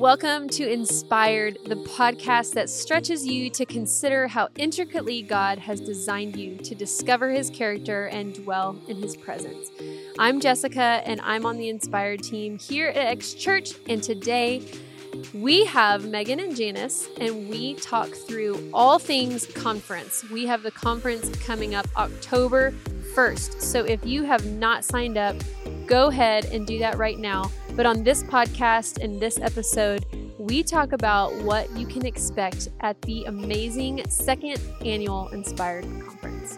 Welcome to Inspired, the podcast that stretches you to consider how intricately God has designed you to discover his character and dwell in his presence. I'm Jessica, and I'm on the Inspired team here at X Church. And today we have Megan and Janice, and we talk through all things conference. We have the conference coming up October 1st. So if you have not signed up, go ahead and do that right now. But on this podcast and this episode, we talk about what you can expect at the amazing second annual Inspired Conference.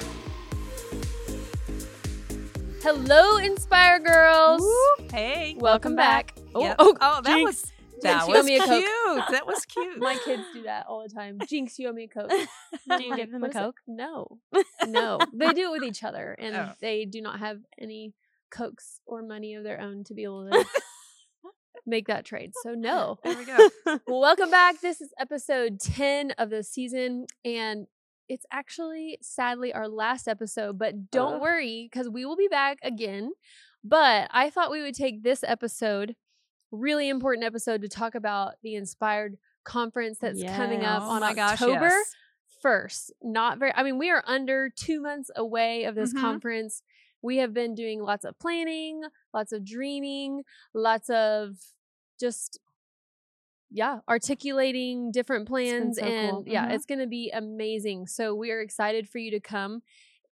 Hello, Inspire Girls. Woo. Hey, Welcome, back. Oh, yep. Oh, Oh, that Jinx. was that Jinx, you owe was me a cute. Coke. That was cute. My kids do that all the time. Jinx, you owe me a Coke. Do you give them a "What is it?" Coke? No, no. They do it with each other, and Oh. they do not have any cokes or money of their own to be able to make that trade. So no. there we go. Welcome back. This is episode 10 of the season, and it's actually sadly our last episode, but don't Ugh. worry because we will be back again. But I thought we would take this episode, really important episode, to talk about the Inspired conference that's coming up Yes. Oh on gosh, October yes. 1st. Not very, I mean, we are under two months away of this Mhm. conference. We have been doing lots of planning, lots of dreaming, lots of just yeah, articulating different plans so and cool. yeah, Mhm. it's going to be amazing. So we are excited for you to come.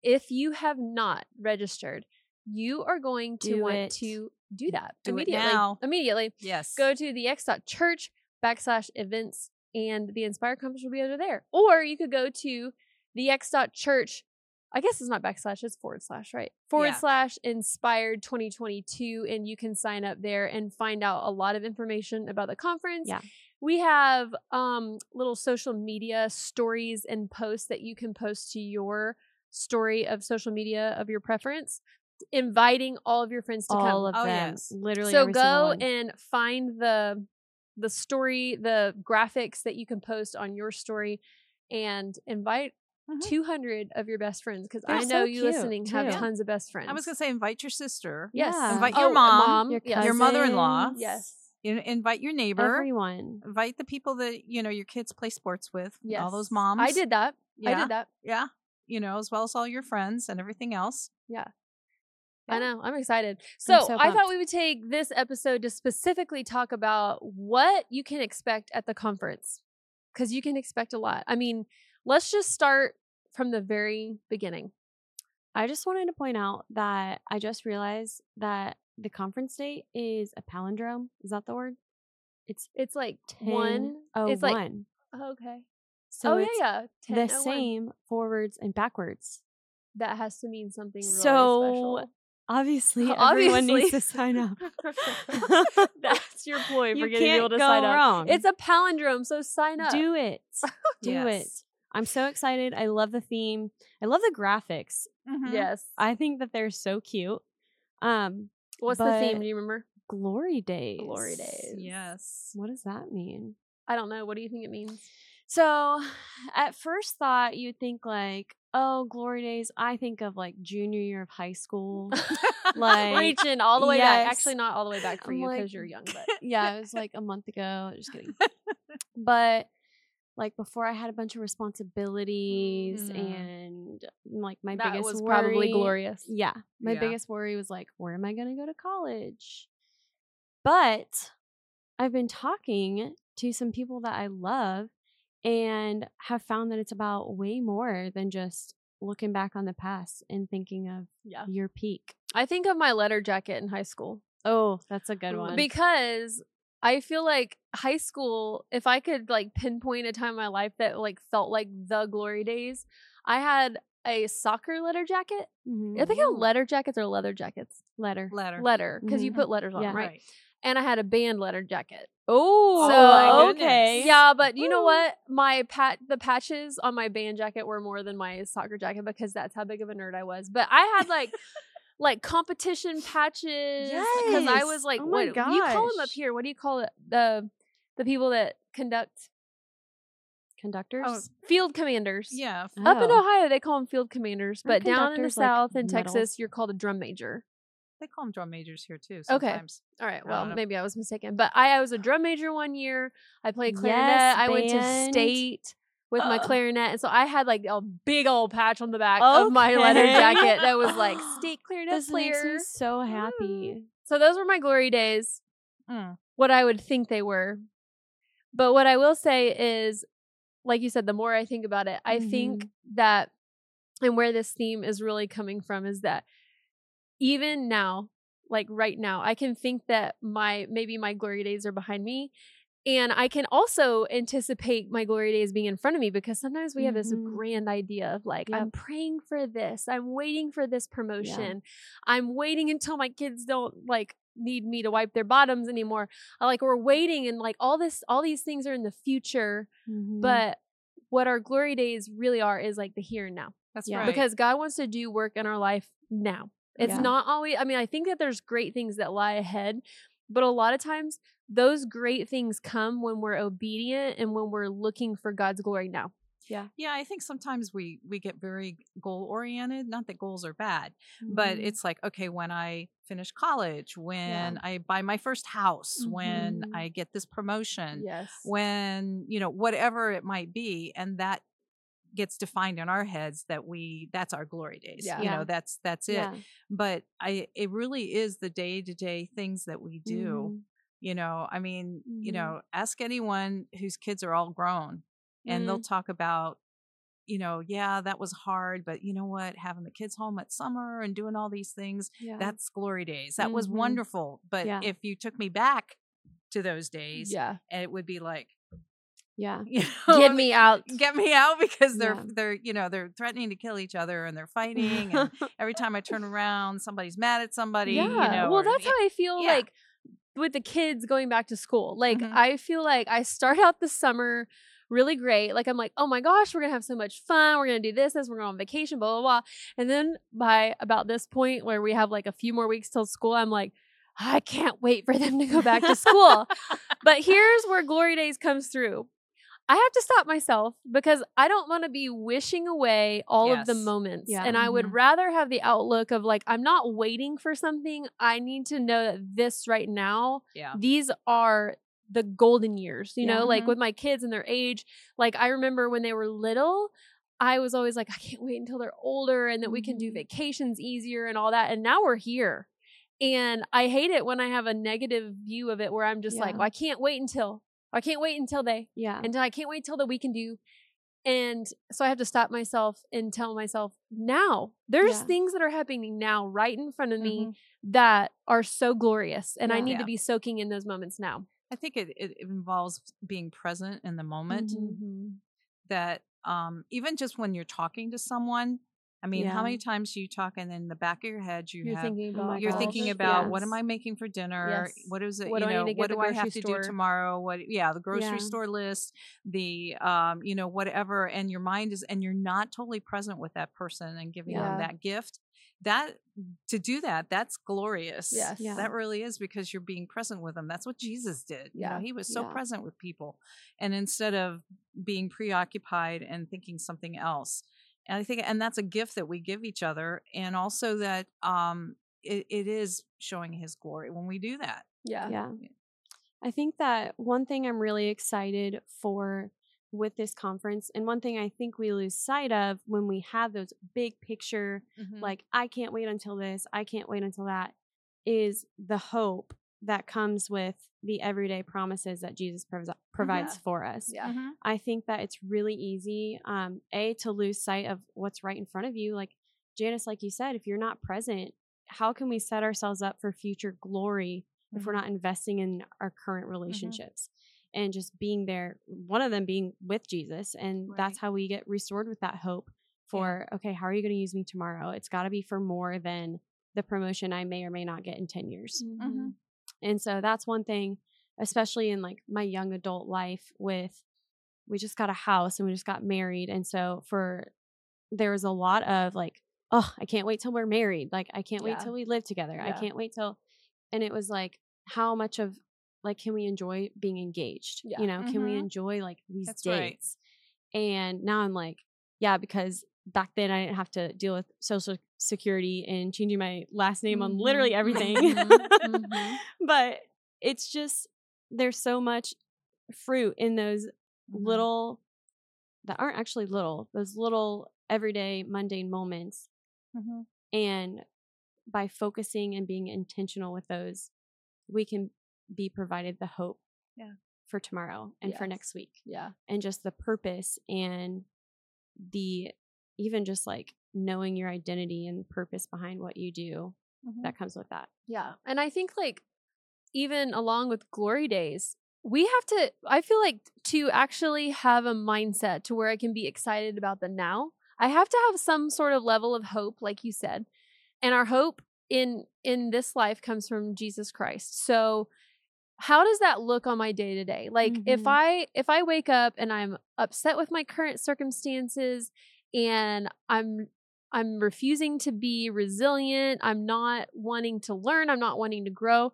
If you have not registered, you are going to Do want it. to do that Do immediately. Immediately Yes. go to the x.church backslash events and the Inspire Conference will be under there. Or you could go to the x.church. I guess it's not backslash, it's forward slash, right? Forward Yeah. slash inspired 2022. And you can sign up there and find out a lot of information about the conference. Yeah. We have um, little social media stories and posts that you can post to your story of social media of your preference, inviting all of your friends to come all of Oh, them. yes. Literally. so go and find the the story the graphics that you can post on your story and invite Mhm. 200 of your best friends because i know so you cute, listening have too. tons of best friends I was gonna say invite your sister. yes Yeah. Invite Oh, your and mom, your yes. your mother-in-law. yes You know, invite your neighbor. everyone. Invite the people that you know your kids play sports with. yes All those moms. i did that i did that Yeah. You know, as well as all your friends and everything else. Yeah. I know. I'm excited. So, so I thought we would take this episode to specifically talk about what you can expect at the conference because you can expect a lot. I mean, let's just start from the very beginning. I just wanted to point out that I just realized that the conference date is a palindrome. Is that the word? It's It's like 10 one. oh it's like one. okay. So oh it's yeah, yeah. the oh same forwards and backwards. That has to mean something really So, special. Obviously, everyone needs to sign up. That's your ploy for You getting people to sign up. wrong. It's a palindrome, so sign up. Do it. Do it. Yes. I'm so excited. I love the theme. I love the graphics. Mhm. yes. I think that they're so cute. Um, What's the theme? Do you remember? glory days. Glory days. Yes. What does that mean? I don't know. What do you think it means? So, at first thought, you'd think like, oh, glory days. I think of like junior year of high school. like, Reaching all the way back. Actually, not all the way back for I'm you because like- you're young, but yeah, it was like a month ago. Just kidding. but like before, I had a bunch of responsibilities Mm. and like my that biggest was worry, probably glorious. Yeah, my Yeah. biggest worry was like, where am I going to go to college? But I've been talking to some people that I love and have found that it's about way more than just looking back on the past and thinking of Yeah. your peak. I think of my letter jacket in high school Oh, that's a good one. because I feel like high school, if I could like pinpoint a time in my life that like felt like the glory days, I had a soccer letter jacket. Mhm. I think called Ooh. letter jackets or leather jackets. letter. Letter. Letter, because you Mhm. put letters on, Yeah. right? Right. And I had a band letter jacket. Oh, So- okay. Yeah, but you know what? My pat the patches on my band jacket were more than my soccer jacket because that's how big of a nerd I was. But I had like like competition patches because I was like, Oh what you call them up here? What do you call it? The the people that conduct Conductors. Oh, field commanders. Yeah. Up in Oh. Ohio, they call them field commanders, but down in the conductors, like, South in? Texas, you're called a drum major. They call them drum majors here too. Okay. All right. Well, don't maybe I was mistaken, but I, I was a drum major one year. I played clarinet. Yes, I went to state with my clarinet, and so I had like a big old patch on the back of my leather jacket that was like state clarinet This makes me so happy. So those were my glory days. Mm. What I would think they were, but what I will say is, like you said, the more I think about it, I think Mm-hmm. that, and where this theme is really coming from is that even now, like right now, I can think that my maybe my glory days are behind me. And I can also anticipate my glory days being in front of me because sometimes we have this Mhm. grand idea of like, I'm praying for this, I'm waiting for this promotion, I'm waiting until my kids don't like need me to wipe their bottoms anymore. I, like we're waiting and like all this, all these things are in the future. Mhm. But what our glory days really are is like the here and now That's Yeah. right. because God wants to do work in our life now. It's Yeah. not always, I mean, I think that there's great things that lie ahead, but a lot of times those great things come when we're obedient and when we're looking for God's glory now. yeah, Yeah, I think sometimes we we get very goal oriented. Not that goals are bad, but Mhm. it's like okay, when I finish college, when I buy my first house, when Mhm. I get this promotion, Yes. when you know whatever it might be, and that gets defined in our heads that we that's our glory days. Yeah. You know, that's that's it. Yeah. But I it really is the day to day things that we do. Mhm. You know, I mean, you Mhm. know, ask anyone whose kids are all grown and they'll talk about, you know, yeah, that was hard, but you know what? Having the kids home at summer and doing all these things, Yeah. that's glory days. That was Mhm. wonderful. But if you took me back to those days, Yeah. it would be like, yeah. you know, Get me out. Get me out because they're Yeah. they're you know they're threatening to kill each other and they're fighting and every time I turn around somebody's mad at somebody yeah. you know well, or- that's how I feel yeah. like with the kids going back to school. Like, Mhm. I feel like I start out the summer really great. Like, I'm like, oh my gosh, we're going to have so much fun. We're going to do this, this, we're going on vacation, blah, blah, blah. And then by about this point where we have like a few more weeks till school, I'm like, I can't wait for them to go back to school. but here's where Glory Days comes through. I have to stop myself because I don't want to be wishing away all of the moments. Yeah. And I would Mhm. rather have the outlook of like, I'm not waiting for something. I need to know that this right now, yeah these are the golden years, you Yeah. know, like Mhm. with my kids and their age. Like, I remember when they were little, I was always like, I can't wait until they're older and that we can do Mhm. vacations easier and all that. And now we're here. And I hate it when I have a negative view of it where I'm just like, Yeah. well, I can't wait until, I can't wait until they, Yeah. until I can't wait till that we can do. And so I have to stop myself and tell myself now there's Yeah. things that are happening now right in front of me Mhm. that are so glorious. And I need Yeah. to be soaking in those moments now. I think it, it involves being present in the moment Mhm. that um even just when you're talking to someone I mean, how many times do you talk and in the back of your head you You're have thinking about you're gosh, thinking about what am. I making for dinner? Yes. What is it? What you do know, to what do I have grocery to do tomorrow? What? Yeah, the grocery Yeah. store list, the um, you know, whatever, and your mind is, and you're not totally present with that person and giving Yeah. them that gift. That to do that, that's glorious. Yes. Yeah. that really is because you're being present with them. That's what Jesus did. You Yeah. know, he was so Yeah. present with people, and instead of being preoccupied and thinking something else and i think and that's a gift that we give each other and also that um it, it is showing his glory when we do that Yeah. Yeah. I think that one thing I'm really excited for with this conference, and one thing I think we lose sight of when we have those big picture, Mm. like, I can't wait until this, I can't wait until that, is the hope that comes with the everyday promises that Jesus provi- provides Yeah. for us. Yeah. Mhm. I think that it's really easy, um, A, to lose sight of what's right in front of you. Like Janice, like you said, if you're not present, how can we set ourselves up for future glory if we're Mhm. not investing in our current relationships and just being there? One of them being with Jesus. And that's how we get restored with that hope for, okay, how are you going to use me tomorrow? It's got to be for more than the promotion I may or may not get in 10 years. Mhm. And so that's one thing, especially in like my young adult life with we just got a house and we just got married. And so for there was a lot of like, oh, I can't wait till we're married. Like I can't Yeah. wait till we live together. I can't wait till and it was like how much of like can we enjoy being engaged? Yeah. You know, can we Mhm. enjoy like these That's right. dates? And now I'm like, yeah, because back then I didn't have to deal with social security and changing my last name on Mhm. literally everything. Mhm, mhm. but it's just there's so much fruit in those Mhm. little that aren't actually little, those little everyday mundane moments. Mhm. And by focusing and being intentional with those, we can be provided the hope Yeah. for tomorrow and for next week. Yeah. And just the purpose and the even just like knowing your identity and purpose behind what you do Mhm. that comes with that. Yeah. And I think like even along with glory days, we have to I feel like to actually have a mindset to where I can be excited about the now, I have to have some sort of level of hope like you said. And our hope in in this life comes from Jesus Christ. So how does that look on my day to day? Like if Mhm. I if I wake up and I'm upset with my current circumstances and I'm I'm refusing to be resilient, I'm not wanting to learn, I'm not wanting to grow.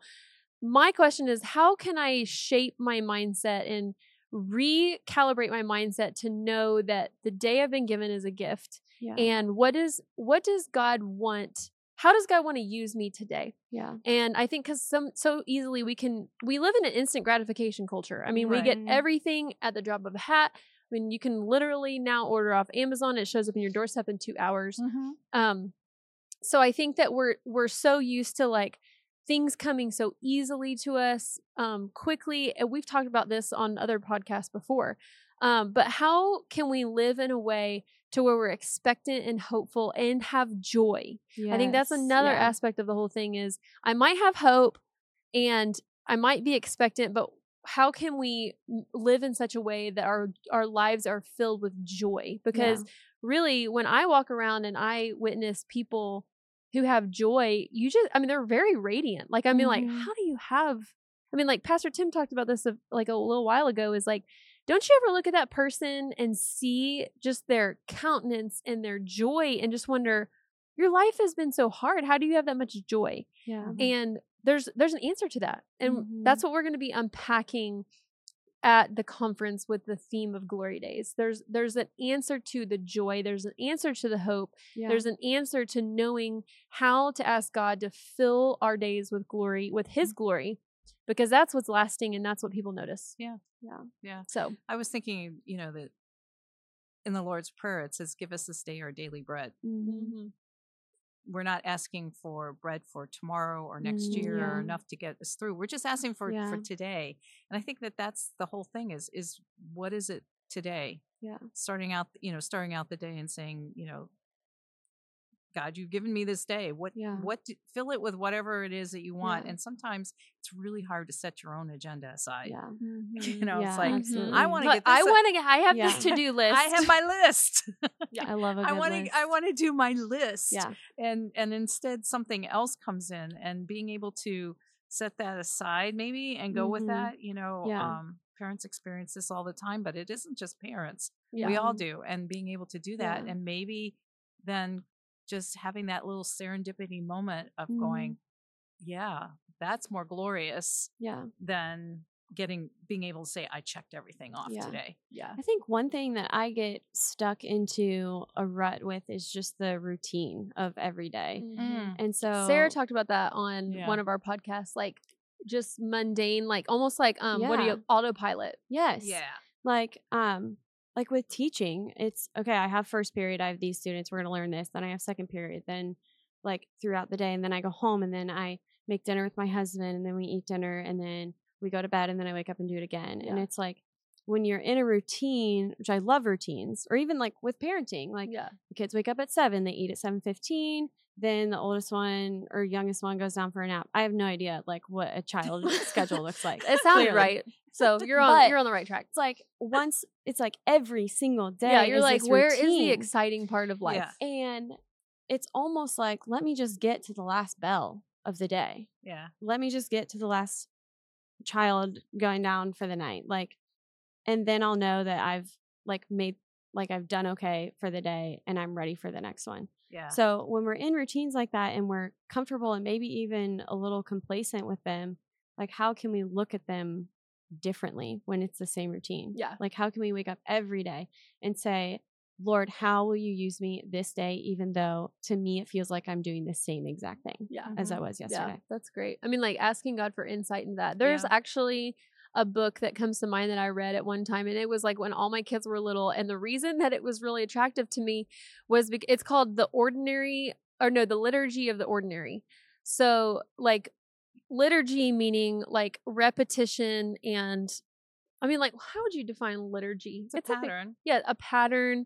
My question is how can I shape my mindset and recalibrate my mindset to know that the day I've been given is a gift Yeah. and what is what does God want? How does God want to use me today? yeah. And I think because some so easily we can we live in an instant gratification culture. I mean, we get everything at the drop of a hat. I mean, you can literally now order off Amazon. It shows up in your doorstep in two hours. Mhm. Um, so I think that we're we're so used to like things coming so easily to us um, quickly. And we've talked about this on other podcasts before. Um, but how can we live in a way to where we're expectant and hopeful and have joy? I think that's another yeah. aspect of the whole thing is I might have hope and I might be expectant, but how can we live in such a way that our our lives are filled with joy? Because really when I walk around and I witness people who have joy, you just I mean they're very radiant. Like I mean like Mhm. how do you have I mean like Pastor Tim talked about this like a little while ago is like don't you ever look at that person and see just their countenance and their joy and just wonder your life has been so hard how do you have that much joy Yeah. and there's there's an answer to that and Mhm. that's what we're going to be unpacking at the conference with the theme of glory days there's there's an answer to the joy there's an answer to the hope Yeah. there's an answer to knowing how to ask god to fill our days with glory with his glory because that's what's lasting and that's what people notice Yeah. yeah. Yeah. so I was thinking, you know, that in the Lord's Prayer it says, "Give us this day our daily bread." Mhm. We're not asking for bread for tomorrow or next Mm, year or enough to get us through. We're just asking for Yeah. for today. And I think that that's the whole thing is is what is it today? Yeah. Starting out, you know, starting out the day and saying, you know, God, you've given me this day. What Yeah. what do, fill it with whatever it is that you want. Yeah. And sometimes it's really hard to set your own agenda aside. Yeah. You know, it's Yeah, like absolutely. I want to get this. i want to i have Yeah. this to-do list I have my list. I love a good I want to I want to do my list. Yeah. And and instead something else comes in and being able to set that aside maybe and go with Mhm. that, you know, Yeah. um parents experience this all the time, but it isn't just parents. yeah. We all do and being able to do that Yeah. and maybe then just having that little serendipity moment of Mhm. going, yeah, that's more glorious Yeah. than getting being able to say I checked everything off Yeah. today. yeah I think one thing that I get stuck into a rut with is just the routine of every day. Mhm. And so Sarah talked about that on Yeah. one of our podcasts, like just mundane, like almost like um, what do you autopilot? Yes. Yeah. Like um like with teaching, it's okay, I have first period, I have these students, we're gonna learn this, then I have second period, then like throughout the day, and then I go home and then I make dinner with my husband and then we eat dinner and then we go to bed and then I wake up and do it again. And it's like when you're in a routine, which I love routines, or even like with parenting, like yeah, the kids wake up at seven, they eat at seven fifteen. Then the oldest one or youngest one goes down for a nap. I have no idea like what a child's schedule looks like. it sounds right. So you're on But you're on the right track. It's like once it's like every single day. Yeah, you're like, where is the exciting part of life? Yeah. And it's almost like let me just get to the last bell of the day. Yeah. Let me just get to the last child going down for the night. Like and then I'll know that I've like made like I've done okay for the day and I'm ready for the next one. Yeah. So when we're in routines like that and we're comfortable and maybe even a little complacent with them, like how can we look at them differently when it's the same routine? Yeah. Like how can we wake up every day and say, Lord, how will you use me this day, even though to me it feels like I'm doing the same exact thing Yeah. as I Mhm. was Yeah, that's great. I mean, like asking God for insight in that. There's Yeah. actually a book that comes to mind that I read at one time, and it was like when all my kids were little. And the reason that it was really attractive to me was because it's called The Ordinary, or no, The Liturgy of the Ordinary. So, like, liturgy meaning like repetition and I mean, like, how would you define liturgy? It's a big- pattern. yeah, a pattern.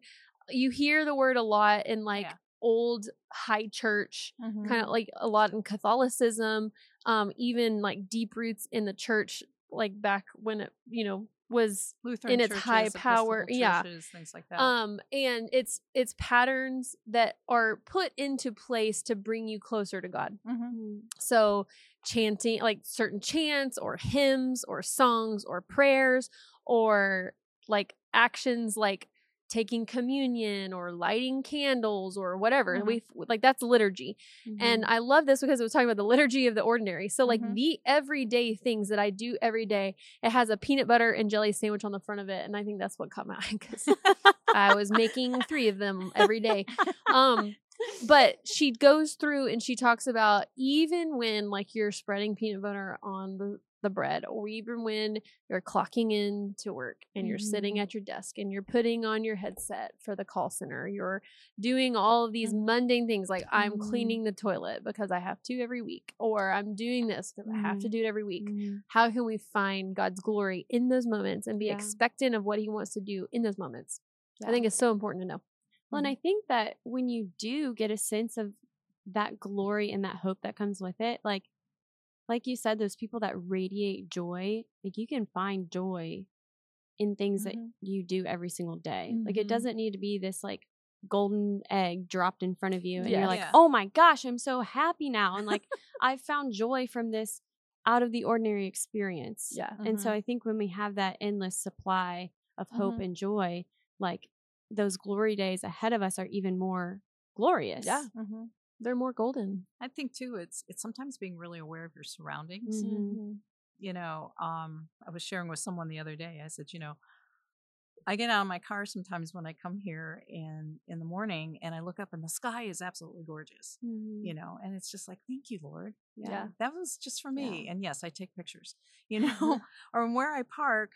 You hear the word a lot in like Yeah. old high church Mhm. kind of like a lot in Catholicism, um, even like deep roots in the church, like back when it, you know, was Lutheran in its high power- Episcopal yeah. things like that. um and it's it's patterns that are put into place to bring you closer to God. Mhm. Mm, So chanting like certain chants or hymns or songs or prayers or like actions like taking communion or lighting candles or whatever. Mhm. We like that's liturgy. And mhm. I love this because it was talking about the liturgy of the ordinary. So, like Mhm. the everyday things that I do every day, it has a peanut butter and jelly sandwich on the front of it. And I think that's what caught my eye because I was making three of them every day. Um, but she goes through and she talks about even when like you're spreading peanut butter on the, the bread, or even when you're clocking in to work and you're sitting Mhm. at your desk and you're putting on your headset for the call center, you're doing all of these mundane things like I'm Mhm. cleaning the toilet because I have to every week, or I'm doing this because I have to Mhm. do it every week. Mhm. How can we find God's glory in those moments and be Yeah. expectant of what He wants to do in those moments? I think it's so important to know. Well, and I think that when you do get a sense of that glory and that hope that comes with it, like like you said, those people that radiate joy, like you can find joy in things that Mhm. you do every single day. Like it Mhm. doesn't need to be this like golden egg dropped in front of you and Yeah. you're like, Yeah. "Oh my gosh, I'm so happy now." And like I've found joy from this out of the ordinary experience. Yeah. And so Mhm. I think when we have that endless supply of hope Mhm. and joy, like those glory days ahead of us are even more glorious. Yeah. They're more golden. I think too, it's it's sometimes being really aware of your surroundings. Mhm. You know, um, I was sharing with someone the other day. I said, you know, I get out of my car sometimes when I come here and in the morning, and I look up and the sky is absolutely gorgeous. Mhm. You know, and it's just like, thank you, Lord. Yeah. that was just for me. Yeah. And yes, I take pictures. You know, or where I park,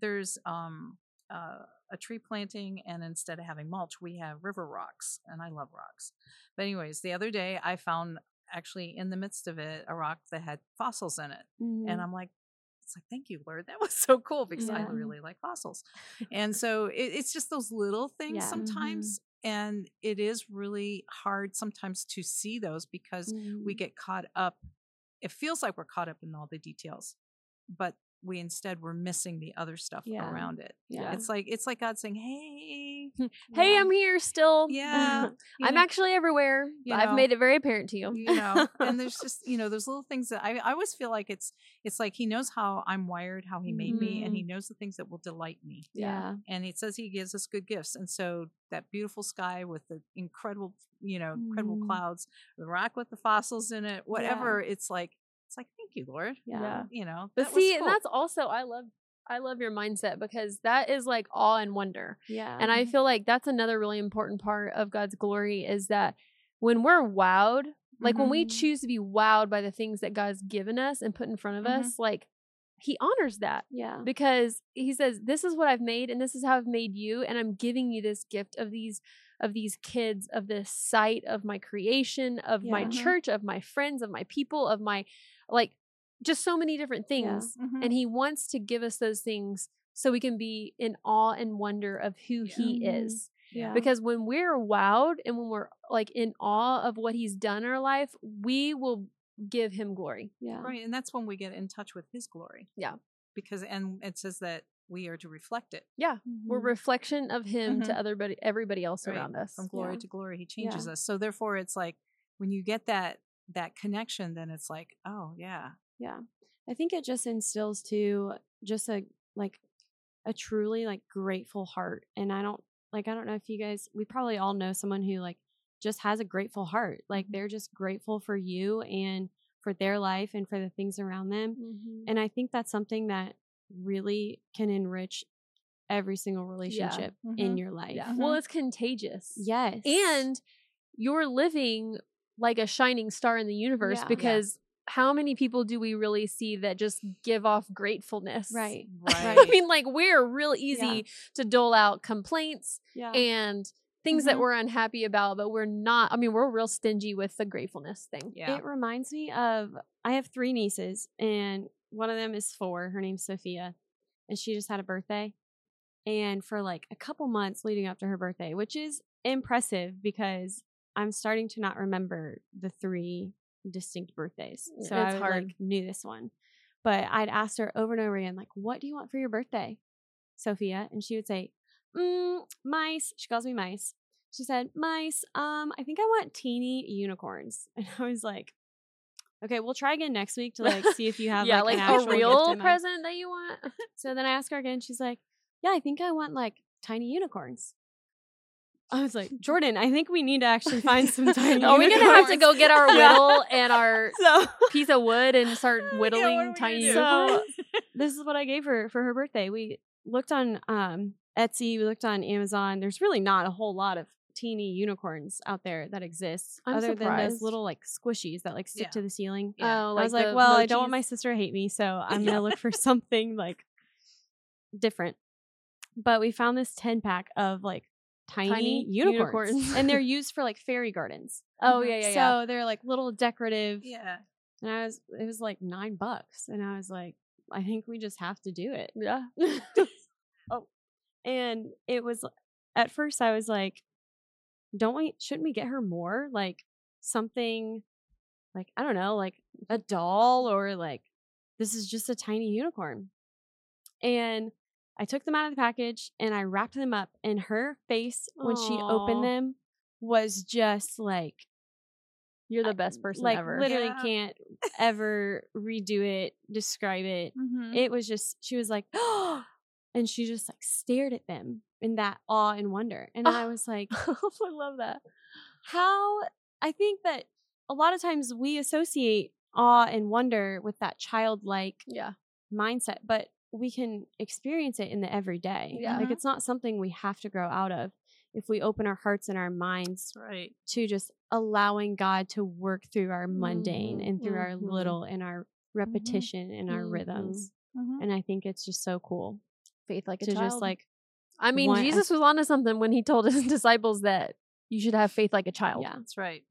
there's um uh, a tree planting, and instead of having mulch, we have river rocks, and I love rocks. But anyways, the other day I found actually in the midst of it a rock that had fossils in it, Mhm. and I'm like. It's like, thank you, Lord. That was so cool because I really like fossils. And so it, it's just those little things Yeah. Mm-hmm. sometimes. And it is really hard sometimes to see those because we Mhm. get caught up. It feels like we're caught up in all the details, but we instead we're missing the other stuff Yeah. around it. Yeah. It's like it's like God saying, "Hey, Hey, Yeah. I'm here still. yeah, I'm know, actually everywhere. I've know, made it very apparent to you. you know." And there's just you know those little things that I I always feel like it's it's like He knows how I'm wired, how He made me, and He knows the things that will delight me. Yeah. And He says He gives us good gifts, and so that beautiful sky with the incredible you know incredible Mhm. clouds, the rock with the fossils in it, whatever. It's like it's like thank you, Lord. Yeah. Yeah. You know, But see, and that's also I love I love your mindset because that is like awe and wonder. Yeah. And I Mhm. feel like that's another really important part of God's glory is that when we're wowed, like when we Mhm. choose to be wowed by the things that God's given us and put in front of Mhm. us, like he honors that yeah. because he says this is what I've made and this is how I've made you and I'm giving you this gift of these of these kids of this site, of my creation of my Yeah. Mhm. church of my friends of my people of my like just so many different things Mhm. and he wants to give us those things so we can be in awe and wonder of who Yeah. he Mhm. is Yeah. because when we're wowed and when we're like in awe of what he's done in our life we will give him glory yeah. Right, and that's when we get in touch with His glory. Yeah. because and it says that we are to reflect it yeah we're Mhm. reflection of him to Mhm. everybody everybody else Right, around us from glory Yeah. to glory. He changes Yeah. us. So therefore, it's like when you get that that connection, then it's like, oh yeah, Yeah. I think it just instills to just a like a truly like grateful heart. And I don't like I don't know if you guys we probably all know someone who like just has a grateful heart. Like Mhm. they're just grateful for you and for their life and for the things around them. Mhm. And I think that's something that really can enrich every single relationship Mhm. in your life. Yeah. Well, it's contagious. Yes. And you're living like a shining star in the universe Yeah. Yeah. because how many people do we really see that just give off gratefulness? right. Right. I mean, like we're real easy to dole out complaints Yeah. and things that Mhm. we're unhappy about, but we're not. I mean, we're real stingy with the gratefulness thing. yeah. It reminds me of I have three nieces, and one of them is four. Her name's Sophia, and she just had a birthday. And for like a couple months leading up to her birthday, which is impressive because I'm starting to not remember the three distinct birthdays. So it's I hard. like knew this one. But I'd asked her over and over again, like, what do you want for your birthday, Sophia? And she would say, mm, mice. She calls me mice. She said, mice, um, I think I want teeny unicorns. And I was like, okay, we'll try again next week to like see if you have yeah, like, like, a real present that you want. So then I asked her again. She's like, yeah, I think I want like tiny unicorns. I was like, Jordan, I think we need to actually find some tiny unicorns. Are we gonna have to go get our whittle and our So piece of wood and start whittling are tiny unicorns? So this is what I gave her for her birthday. We looked on um, Etsy, we looked on Amazon. There's really not a whole lot of teeny unicorns out there that exists, I'm other than those little like squishies that like stick Yeah. to the ceiling. Yeah. Oh, I was like, well, I don't want my sister to hate me, so I'm gonna look for something like different. But we found this 10 pack of like tiny, Tiny unicorns, unicorns. and they're used for like fairy gardens. Oh mm-hmm. yeah, yeah, yeah. so they're like little decorative. yeah. And I was, it was like nine bucks, and I was like, I think we just have to do it. yeah. oh, and it was at first I was like, don't we? Shouldn't we get her more like something, like I don't know, like a doll or like this is just a tiny unicorn. And I took them out of the package and I wrapped them up, and her face when she opened them was just like You're the best person I, like, ever. literally Yeah. can't ever redo it, describe it. Mm-hmm. It was just she was like, oh, and she just like stared at them in that awe and wonder. And I Ah. was like, I love that. how I think that a lot of times we associate awe and wonder with that childlike Yeah. mindset, but we can experience it in the everyday. Yeah. Like it's not something we have to grow out of if we open our hearts and our minds right. to just allowing God to work through our mundane Mhm, and through our mhm. little and our repetition and our rhythms. Mhm. And I think it's just so cool Faith like a to just like, I mean, Jesus was onto something when he told his disciples that you should have faith like a child. yeah. That's right.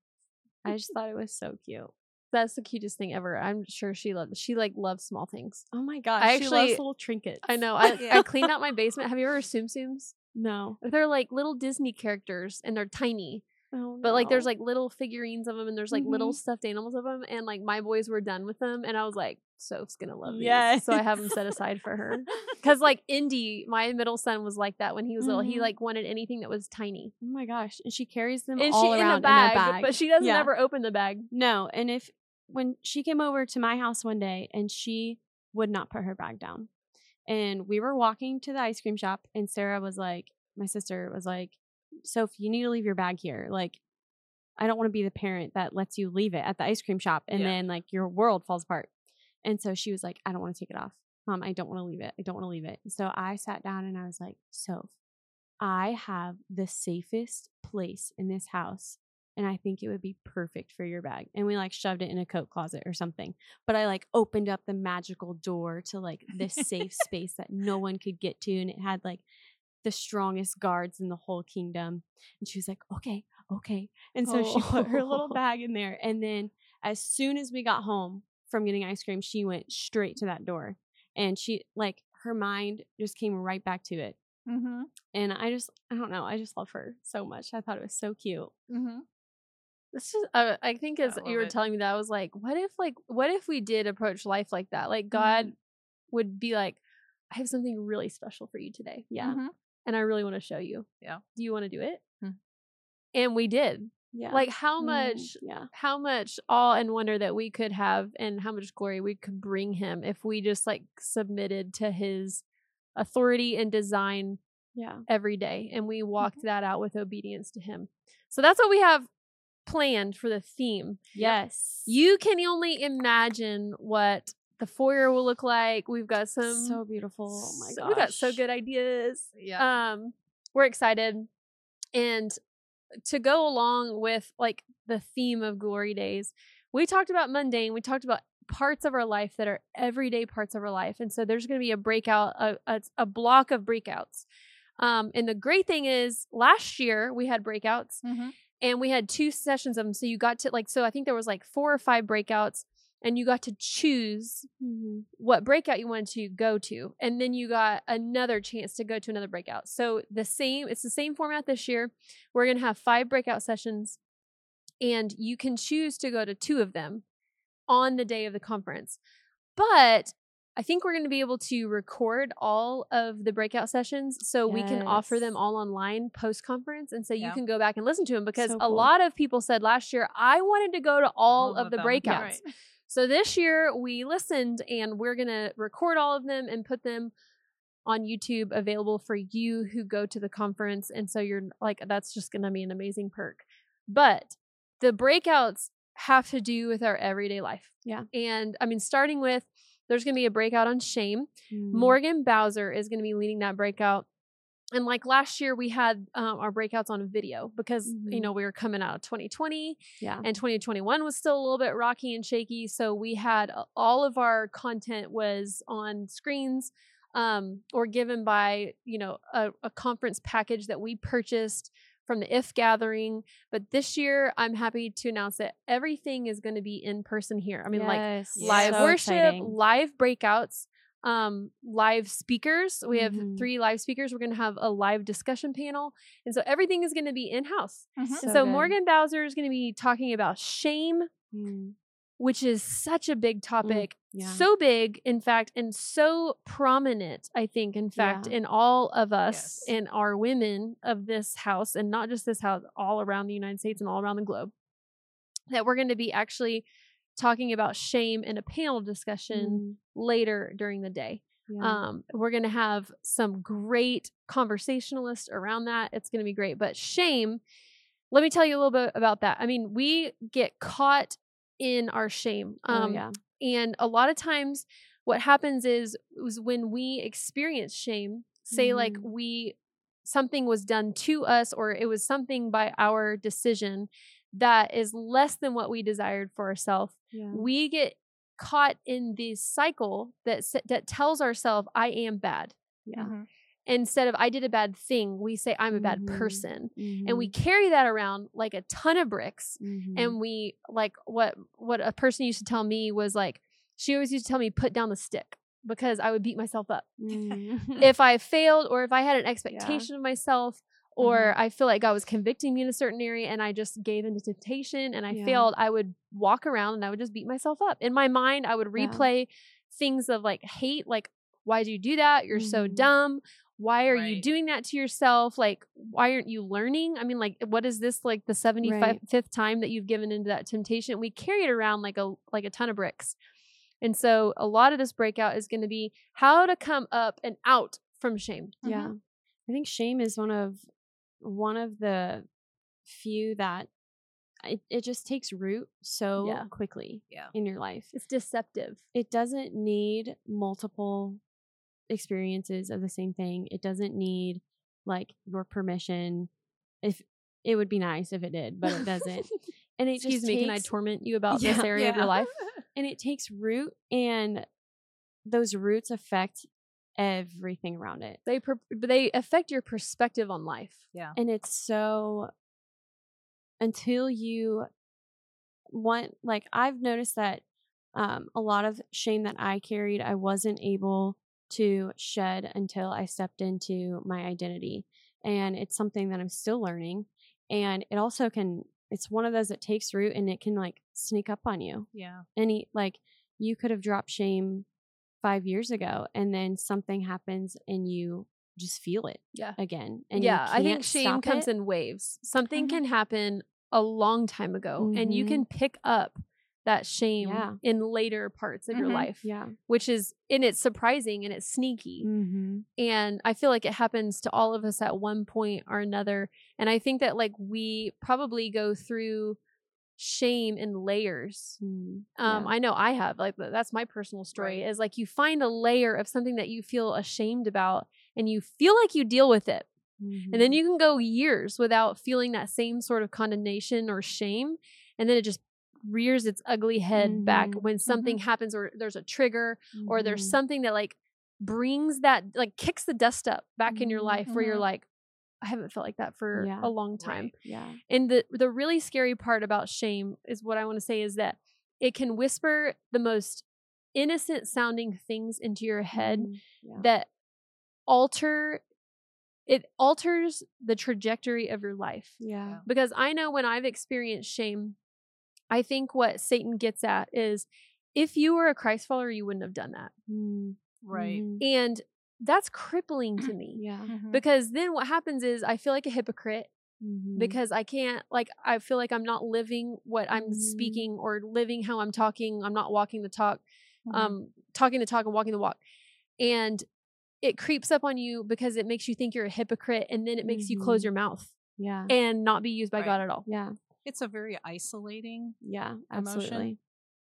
I just thought it was so cute. That's the cutest thing ever. I'm sure she loves. She like loves small things. Oh my gosh, I she actually- loves little trinkets. I know. I, Yeah. I cleaned out my basement. Have you ever heard Tsum Tsums? no, They're like little Disney characters, and they're tiny. Oh, But like, there's like little figurines of them, and there's like little Mhm. stuffed animals of them. And like, my boys were done with them, and I was like, Soph's gonna love these. Yes. So I have them set aside for her. Because like Indy, my middle son was like that when he was little. He Mhm. like wanted anything that was tiny, Oh my gosh, and she carries them and all she around in a bag, in a bag. but she doesn't Yeah. ever open the bag. no, and if when she came over to my house one day and she would not put her bag down, and we were walking to the ice cream shop, and Sarah was like, my sister was like, Soph, you need to leave your bag here. Like, I don't want to be the parent that lets you leave it at the ice cream shop and Yeah. then like your world falls apart. And so she was like, I don't want to take it off. Mom, I don't want to leave it. I don't want to leave it. So I sat down and I was like, Soph, I have the safest place in this house. And I think it would be perfect for your bag. And we like shoved it in a coat closet or something. But I like opened up the magical door to like this safe space that no one could get to. And it had like the strongest guards in the whole kingdom. And she was like, okay, okay. And so she put her little Oh. bag in there. And then as soon as we got home from getting ice cream, she went straight to that door. And she, like, her mind just came right back to it. Mm-hmm. And I just, I don't know, I just love her so much. I thought it was so cute. Mm-hmm. This is, uh, I think as I you were it. telling me that, I was like, what if, like, what if we did approach life like that? Like, God would be like, I have something really special for you today, Yeah. Mhm. And I really want to show you. Yeah. Do you want to do it? Hmm. And we did. Yeah. Like, how Mm, much, Yeah. how much awe and wonder that we could have, and how much glory we could bring Him if we just like submitted to His authority and design Yeah. every day and we walked Mm-hmm. that out with obedience to him. So that's what we have planned for the theme. Yes. You can only imagine what the foyer will look like. We've got some so beautiful. Oh my god. we got so good ideas. Yeah. Um, we're excited, and to go along with like the theme of Glory Days, we talked about mundane. We talked about parts of our life that are everyday parts of our life, and so there's going to be a breakout, a, a a block of breakouts. Um, and the great thing is, last year we had breakouts, Mhm. and we had two sessions of them. So you got to like, so I think there was like four or five breakouts, and you got to choose Mhm. what breakout you wanted to go to and then you got another chance to go to another breakout so the same it's the same format this year we're going to have five breakout sessions and you can choose to go to two of them on the day of the conference but i think we're going to be able to record all of the breakout sessions so we can offer them all online post conference and so you can go back and listen to them because So a lot of people said last year i wanted to go to all, All of, of the them. breakouts Yeah. Right. So this year we listened and we're going to record all of them and put them on YouTube available for you who go to the conference. And so you're like, that's just going to be an amazing perk. But the breakouts have to do with our everyday life. Yeah. And I mean, starting with there's going to be a breakout on shame. Mm. Morgan Bowser is going to be leading that breakout. And like last year, we had um, our breakouts on video because, you Mhm. know, we were coming out of 2020 Yeah. and 2021 was still a little bit rocky and shaky so we had uh, all of our content was on screens um, or given by you know a, a conference package that we purchased from the if gathering but this year i'm happy to announce that everything is going to be in person here i mean like live So worship exciting. live breakouts um live speakers we have Mhm. three live speakers we're going to have a live discussion panel and so everything is going to be in house Mhm. So and so. Morgan Bowser is going to be talking about shame, Mm. which is such a big topic. yeah. So big, in fact, and so prominent, I think, in fact, Yeah. in all of us, Yes. in our women of this house, and not just this house, all around the United States and all around the globe, that we're going to be actually talking about shame in a panel discussion Mm. later during the day. Yeah. Um, we're going to have some great conversationalists around that. It's going to be great. But shame, let me tell you a little bit about that. I mean, we get caught in our shame. oh Um, yeah. And a lot of times, what happens is, is when we experience shame, say like Mhm. we something was done to us or it was something by our decision that is less than what we desired for ourselves Yeah. we get caught in this cycle that that tells ourselves I am bad. Yeah. Mhm. Instead of I did a bad thing, we say I'm a bad Mhm. person. And Mm-hmm. we carry that around like a ton of bricks. Mhm. And we like what what a person used to tell me was like she always used to tell me put down the stick because I would beat myself up. Mm. if I failed or if I had an expectation of myself or Mm-hmm. I feel like God was convicting me in a certain area and I just gave into temptation and I Yeah. failed, I would walk around and I would just beat myself up. In my mind, I would Yeah. replay things of like hate, like, why did you do that? You're so Mhm. dumb. Why are you doing that to yourself? Like, why aren't you learning? I mean, like, what is this like the 75th time that you've given into that temptation? We carry it around like a like a ton of bricks. And so a lot of this breakout is going to be how to come up and out from shame. Yeah. I think shame is one of one of the few that it, it just takes root so Yeah. quickly Yeah. in your life. It's deceptive. It doesn't need multiple experiences of the same thing. It doesn't need like your permission. If it would be nice if it did, but it doesn't. And it Excuse just me, can I torment you about this Yeah. area of your life? and it takes root and those roots affect everything around it. They per- they affect your perspective on life. Yeah. and it's so until you want like i've noticed that um, a lot of shame that i carried i wasn't able to shed until i stepped into my identity and it's something that i'm still learning and it also can it's one of those that takes root and it can like sneak up on you Yeah. any like you could have dropped shame five years ago and then something happens and you just feel it Yeah. again and yeah, I think shame comes it. in waves. Something Mhm. can happen a long time ago and you Mhm. can pick up that shame Yeah. in later parts of your Mhm. life. yeah Which is and it's surprising and it's sneaky. mm-hmm. And I feel like it happens to all of us at one point or another. And I think that like we probably go through shame in layers. Mm, Um, yeah. I know I have. Like that's my personal story. Right. Is like you find a layer of something that you feel ashamed about, and you feel like you deal with it, and Mm-hmm. then you can go years without feeling that same sort of condemnation or shame, and then it just rears its ugly head back Mhm. when something happens or there's a trigger or there's Mhm. something that like brings that like kicks the dust up back in your Mhm, life where you're like I haven't felt like that for Yeah. a long time. Right. yeah. And the the really scary part about shame is what I want to say is that it can whisper the most innocent sounding things into your head Mhm, yeah. that alter it alters the trajectory of your life. yeah. Because I know when I've experienced shame, I think what Satan gets at is if you were a Christ follower, you wouldn't have done that. Mm, Right. And that's crippling to me. Yeah. Mhm. Because then what happens is I feel like a hypocrite mhm, because I can't like I feel like I'm not living what I'm Mhm. speaking or living how I'm talking. I'm not walking the talk, Mhm. um talking the talk and walking the walk. And it creeps up on you because it makes you think you're a hypocrite and then it makes you close Mhm. your mouth yeah. and not be used by Right. God at all. Yeah. it's a very isolating Yeah. Emotion. Absolutely.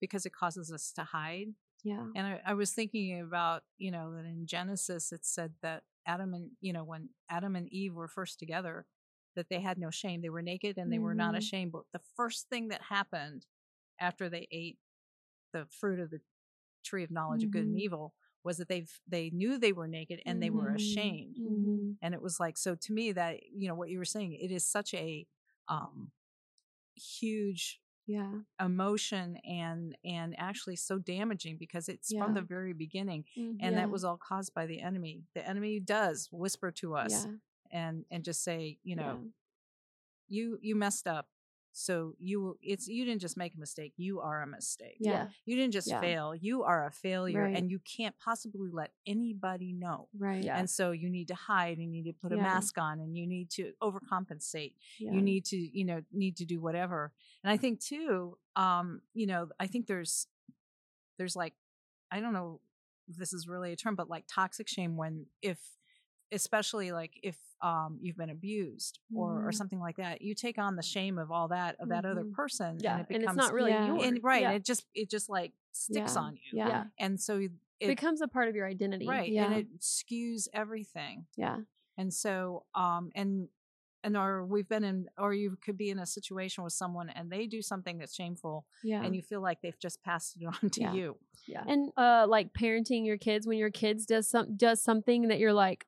because it causes us to hide. Yeah. And I, I was thinking about, you know, that in Genesis it said that Adam and, you know, when Adam and Eve were first together, that they had no shame. They were naked and they were not Mhm. ashamed. But the first thing that happened after they ate the fruit of the tree of knowledge of good and Mhm. evil was that they they knew they were naked and they were Mhm. ashamed. And it was like so to me that you know what you were saying. It is such a um, huge Yeah. emotion and and actually so damaging because it's from the very beginning mm, and Yeah. that was all caused by the enemy the enemy does whisper to us Yeah. and and just say you know yeah. you you messed up so you it's you didn't just make a mistake you are a mistake Yeah. you didn't just Yeah. fail you are a failure Right. and you can't possibly let anybody know Right. Yeah. and so you need to hide and you need to put a mask on and you need to overcompensate Yeah. you need to you know need to do whatever and i think too um you know i think there's there's like i don't know if this is really a term but like toxic shame when if especially like if um you've been abused or or Mhm. something like that you take on the shame of all that of that other Mhm. person Yeah. and it And, becomes it's not really Yeah. yours. and right Yeah. it just it just like sticks Yeah. on you Yeah. Yeah. and so it It becomes a part of your identity. right Yeah. and it skews everything Yeah. and so um and and or we've been in or you could be in a situation with someone and they do something that's shameful Yeah. and you feel like they've just passed it on to Yeah. you Yeah. And uh like parenting your kids when your kids does some does something that you're like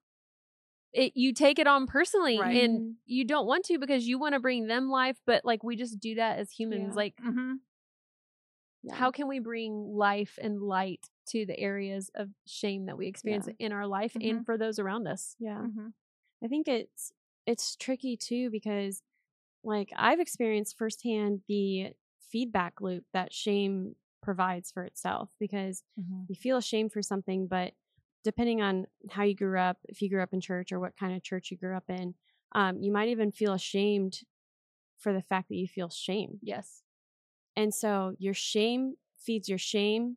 it you take it on personally Right. and you don't want to because you want to bring them life but like we just do that as humans Yeah. like mm-hmm. yeah. how can we bring life and light to the areas of shame that we experience Yeah. in our life Mhm. and for those around us Yeah. Mm-hmm. I think it's it's tricky too because like I've experienced firsthand the feedback loop that shame provides for itself because Mm-hmm. you feel ashamed for something, but depending on how you grew up, if you grew up in church or what kind of church you grew up in, um, you might even feel ashamed for the fact that you feel shame. yes And so your shame feeds your shame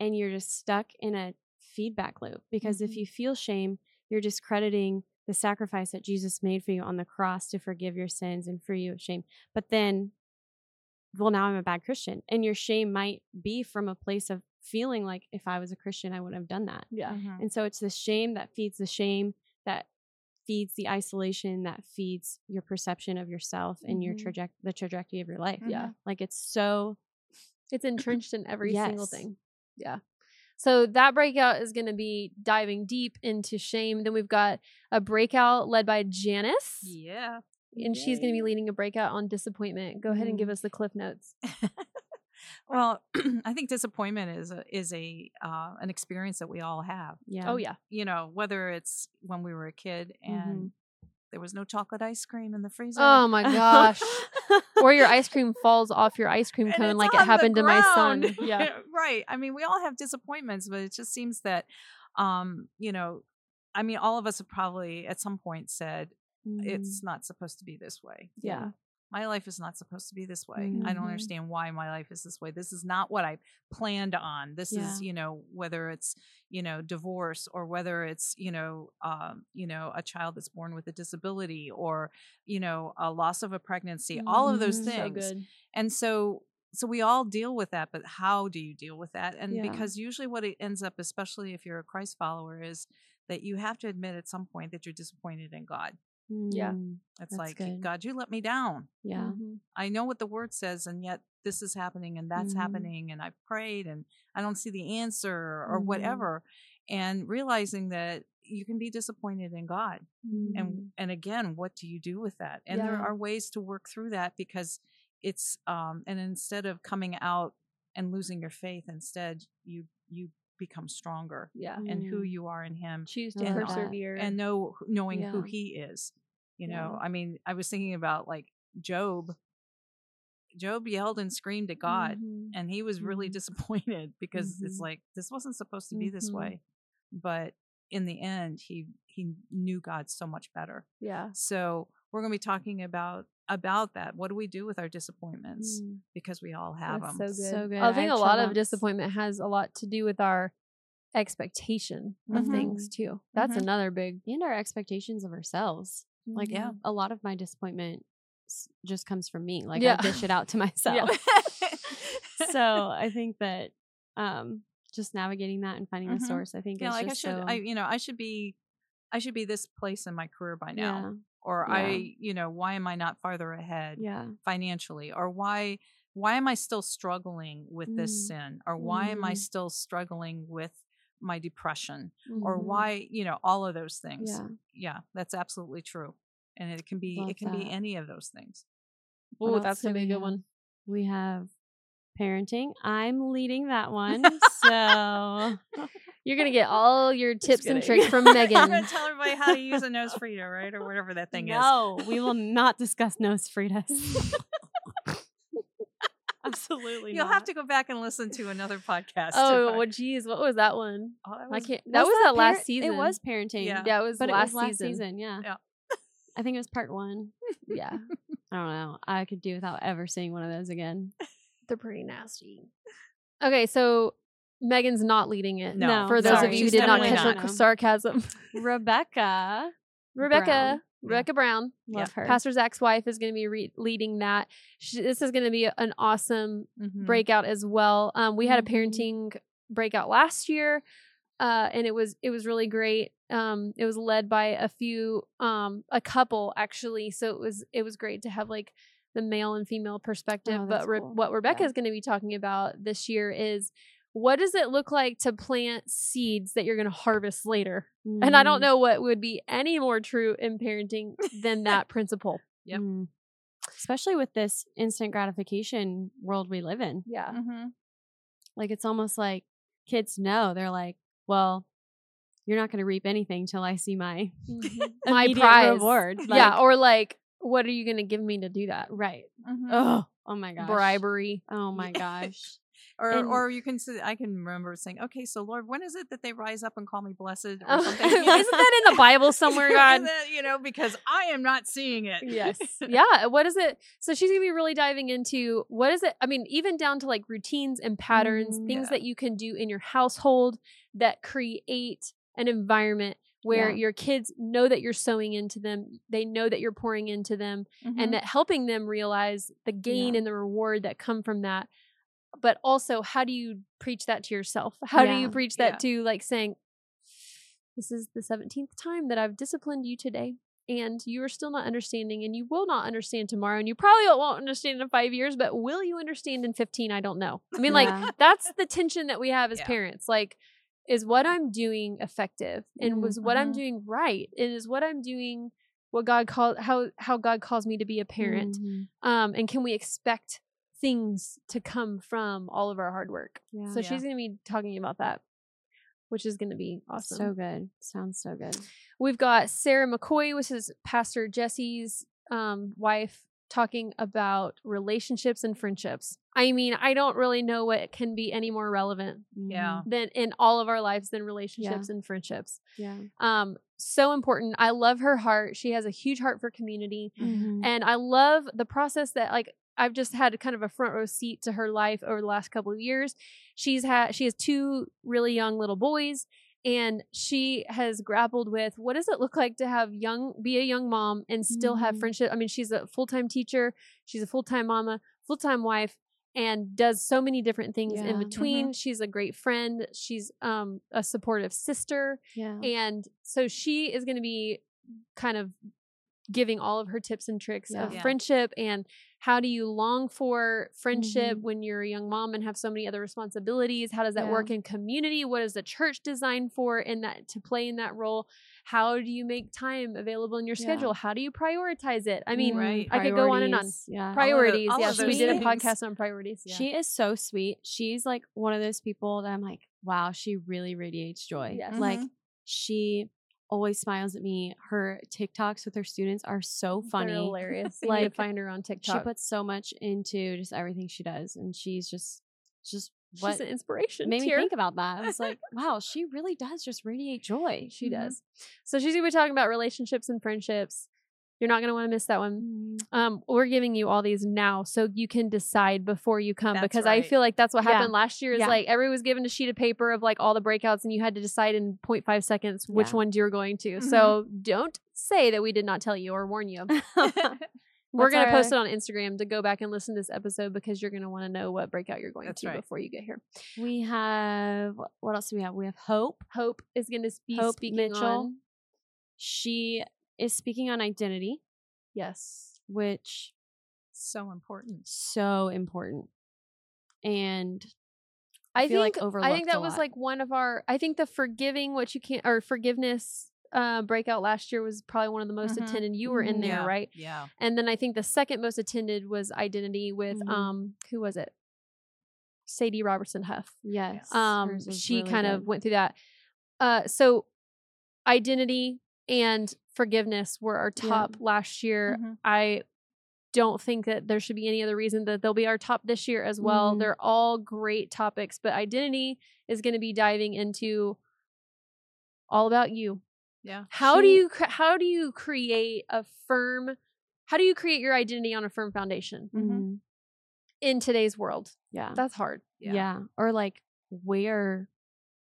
and you're just stuck in a feedback loop because if Mhm. you feel shame, you're discrediting the sacrifice that Jesus made for you on the cross to forgive your sins and free you of shame. But then, well, now I'm a bad Christian. And your shame might be from a place of feeling like if I was a Christian, I wouldn't have done that. yeah. Mm-hmm. And so it's the shame that feeds the shame that feeds the isolation that feeds your perception of yourself and your Mhm. traje- the trajectory of your life. yeah. Like it's so it's entrenched in every single thing. Yeah. So that breakout is going to be diving deep into shame. Then we've got a breakout led by janice. Yeah. And she's going to be leading a breakout on disappointment. Go ahead and give Mm. us the cliff notes well i think disappointment is a is a uh, an experience that we all have yeah. oh yeah. You know whether it's when we were a kid and there was no chocolate ice cream in the freezer. Oh my gosh. Or your ice cream falls off your ice cream cone like it happened to my son. yeah. Right. I mean we all have disappointments but it just seems that um you know i mean all of us have probably at some point said it's not supposed to be this way yeah my life is not supposed to be this way. I don't Mhm. understand why my life is this way. This is not what I planned on. This Yeah. is, you know, whether it's, you know, divorce or whether it's, you know, um, you know, a child that's born with a disability or, you know, a loss of a pregnancy, all of those Mhm. So things. And so so we all deal with that, but how do you deal with that? And Yeah. because usually what it ends up, especially if you're a Christ follower, is that you have to admit at some point that you're disappointed in God. Yeah. Mm, It's like, good. God, you let me down. Yeah. Mhm. I know what the word says, and yet this is happening and that's Mhm. happening, and I've prayed and I don't see the answer or Mhm. whatever. And realizing that you can be disappointed in God. And and again, what do you do with that? And there are ways to work through that because it's um and instead of coming out and losing your faith, instead you you become stronger Yeah. in who Mm. you are in him Choose to love that. persevere. and know knowing who he is you Yeah. know i mean i was thinking about like job job yelled and screamed at god Mhm. and he was really Mhm. disappointed because it's Mhm. like this wasn't supposed to be this Mhm. way but in the end he he knew god so much better Yeah. so we're going to be talking about about that what do we do with our disappointments Mm. because we all have That's them so good. So good. I I think have a lot of disappointment has a lot to do with our expectation of Mhm. things too. That's Mhm. another big And our expectations of ourselves. Like Yeah. a lot of my disappointment just comes from me. Like Yeah. I dish it out to myself. yeah. so I think that um just navigating that and finding Mhm. the source, I think yeah is like i should so, i you know i should be i should be this place in my career by now or Yeah. i you know why am i not farther ahead yeah, financially or why why am i still struggling with this Mm. sin or why am i Mhm. still struggling with my depression or Mhm. why you know all of those things Yeah. yeah that's absolutely true and it can be Love it can be any of those things Oh, that's gonna be a good one. We have parenting. I'm leading that one. so You're gonna get all your tips and tricks from Megan. i'm Megan. gonna tell everybody how to use a NoseFrida right or whatever that thing is no, we will not discuss NoseFridas. Absolutely you'll not. have to go back and listen to another podcast oh, find- well, geez, what was that one? Oh, that I was- can't. That was, that that last parent- season. It was parenting. Yeah. Yeah, it was but last, it was last season. season. Yeah. Yeah. I think it was part one. Yeah, I don't know. I could do without ever seeing one of those again. they're pretty nasty. Okay, so Megan's not leading it. No, for those of you who She's did not catch her not. sarcasm, Rebecca. Rebecca, Brown. Rebecca Brown, Love her. Pastor Zach's wife, is going to be re- leading that. She, this is going to be an awesome Mhm. breakout as well. Um, we had a Mhm. parenting breakout last year, uh, and it was it was really great. Um, it was led by a few, um, a couple actually. So it was it was great to have like the male and female perspective. Oh, but Re- cool. what Rebecca Yeah. is going to be talking about this year is what does it look like to plant seeds that you're going to harvest later? And I don't Mm, know what would be any more true in parenting than that principle. Yep. mm. Especially with this instant gratification world we live in. Yeah. Mhm. Like it's almost like kids know they're like, well, you're not going to reap anything till I see my My prize. reward. yeah. Or like, what are you going to give me to do that? right. Mhm. Oh, oh my gosh. Bribery. Oh my gosh. Or, And- or you can say, I can remember saying, okay, so Lord, when is it that they rise up and call me blessed or Oh, something? Isn't that in the Bible somewhere, God? You know, because I am not seeing it. yes. Yeah. What is it? So she's going to be really diving into what is it? I mean, even down to like routines and patterns, Mm, things yeah. that you can do in your household that create an environment where Yeah. your kids know that you're sowing into them, they know that you're pouring into them, Mhm. and that helping them realize the gain Yeah. and the reward that come from that. But also, how do you preach that to yourself? How do you preach that Yeah. to like saying, This is the 17th time that I've disciplined you today, and you are still not understanding, and you will not understand tomorrow, and you probably won't understand in five years, but will you understand in 15? I don't know. I mean, like, that's the tension that we have as Yeah. parents. Like, is what I'm doing effective? And was what I'm Mhm. doing right? And is what I'm doing what God called how how God calls me to be a parent? Mhm. Um, and can we expect things to come from all of our hard work? Yeah. So Yeah. she's gonna be talking about that, which is gonna be awesome. So good. Sounds so good. We've got Sarah McCoy, which is Pastor Jesse's um, wife, talking about relationships and friendships. I mean, I don't really know what can be any more relevant Yeah. than in all of our lives than relationships and friendships. Yeah. Um, so important. I love her heart. She has a huge heart for community. Mhm. And I love the process that like I've just had kind of a front row seat to her life over the last couple of years. She's had she has two really young little boys and she has grappled with what does it look like to have young be a young mom and still have Mhm. friendship. I mean, she's a full-time teacher, she's a full-time mama, full-time wife and does so many different things Yeah. in Mhm. between. She's a great friend, she's um a supportive sister yeah. and so she is going to be kind of giving all of her tips and tricks of Yeah. friendship and how do you long for friendship Mhm. when you're a young mom and have so many other responsibilities how does that Yeah. work in community what is the church designed for in that to play in that role how do you make time available in your Yeah. schedule how do you prioritize it i mean Mhm. Right. I could go on and on. Priorities, Yeah. priorities all of yes we those did a podcast on priorities Yeah. She is so sweet. She's like one of those people that I'm like, wow, she really radiates joy. Yes. Like Mhm. she always smiles at me. Her TikToks with her students are so They're funny. hilarious you need to Like, find her on TikTok. She puts so much into just everything she does, and she's just just what she's an inspiration made me think about that. I was like, wow, she really does just radiate joy. She Mhm. does. So she's gonna be talking about relationships and friendships. You're not gonna want to miss that one. Mm, Um, we're giving you all these now so you can decide before you come That's because I feel like that's what Yeah. happened last year. Is Yeah. like everyone was given a sheet of paper of like all the breakouts and you had to decide in 0.5 seconds which Yeah. ones you were going to. Mhm. So don't say that we did not tell you or warn you. we're gonna post it on Instagram to go back and listen to this episode because you're gonna want to know what breakout you're going That's to right. before you get here. we have what else do we have? We have Hope. Hope is gonna be Hope speaking Mitchell. on She is speaking on identity, yes. which so important. so important. And I, I feel think like I overlooked think a that was lot. like one of our. I think the forgiving what you can't or forgiveness uh, breakout last year was probably one of the most Mhm. attended. You were in there, Yeah. right? Yeah. And then I think the second most attended was identity with Mhm. um who was it? Sadie Robertson Huff. yes, Um, she really kind of went through that. Uh, so identity and forgiveness were our Yeah. top last year. Mhm. I don't think that there should be any other reason that they'll be our top this year as well. Mhm. They're all great topics, but identity is going to be diving into all about you. Yeah. How do you how do you create a firm how do you create your identity on a firm foundation Mhm. in today's world? Yeah. That's hard. yeah. Or like, where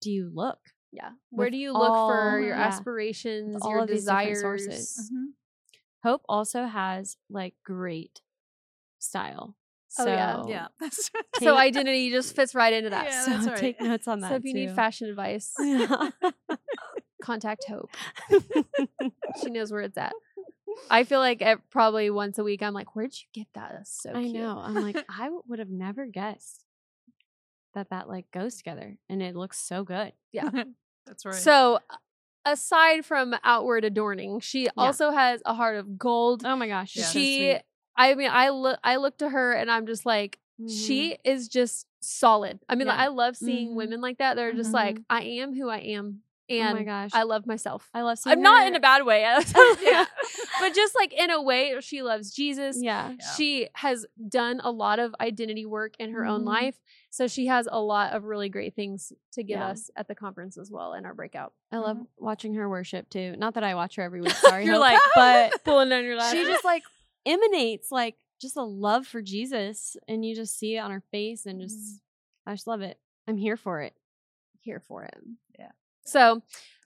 do you look? Yeah. Where do you look for your yeah, aspirations, all your desires? sources. Mhm. Hope also has like great style. Oh, So, yeah. Yeah. That's So identity just fits right into that. Yeah, so right. take notes on that. So if you need fashion advice, Yeah. contact Hope. She knows where it's at. I feel like probably once a week I'm like, where'd you get that? That's so I cute. know. I'm like, I would have never guessed that that like goes together, and it looks so good. Yeah. That's right. So aside from outward adorning, she also has a heart of gold. Oh my gosh, so she. I mean, I look I look to her and I'm just like, she is just solid. I mean, like, I love seeing Mhm. women like that. They're just like, I am who I am. Oh And my gosh, I love myself. I love. Seeing I'm not in a bad way. Yeah. but just like in a way, she loves Jesus. Yeah, Yeah. She has done a lot of identity work in her own Mhm. life. So she has a lot of really great things to give Yeah. us at the conference as well in our breakout. I love Mm-hmm. watching her worship too. Not that I watch her every week. Sorry, You're Hope, like but pulling down your lashes. she just like emanates like just a love for Jesus, and you just see it on her face, and just Mm-hmm. I just love it. I'm here for it. here for it. Yeah. So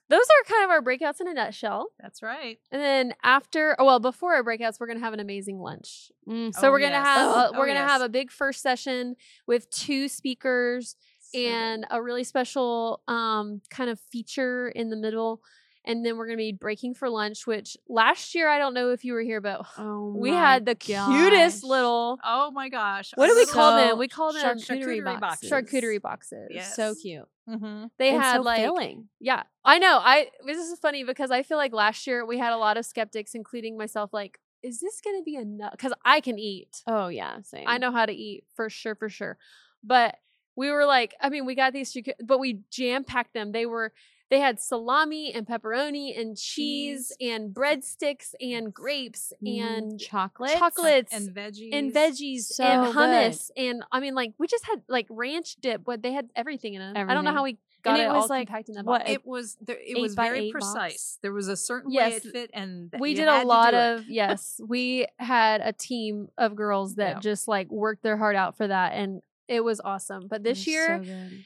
those are kind of our breakouts in a nutshell. That's right. And then after, oh, well, before our breakouts, we're gonna have an amazing lunch. Mm. So Oh, we're gonna yes. have Oh, uh, we're oh, gonna yes. have a big first session with two speakers and a really special um kind of feature in the middle. And then we're gonna be breaking for lunch, which last year I don't know if you were here, but Oh, we had the cutest little Oh my gosh. what do we call them? We call them charcuterie charcuterie boxes. boxes. charcuterie boxes. Yes. So cute. Mm-hmm. They and had so like filling. Yeah, I know. I this is funny because I feel like last year we had a lot of skeptics, including myself. Like, is this gonna be enough? Because I can eat. Oh yeah, same. I know how to eat for sure, for sure. But we were like, I mean, we got these, but we jam packed them. They were, they had salami and pepperoni and cheese, and breadsticks and grapes and chocolate. chocolates And veggies. and veggies So and good. hummus and I mean, like we just had like ranch dip. But they had everything in it. I don't know how we got And it, it all was, like, compact in the what, It was there, it was very eight box? precise. There was a certain Yes, way it fit, and we did a lot of yes we had a team of girls that Yeah. just like worked their heart out for that and it was awesome but this year so good.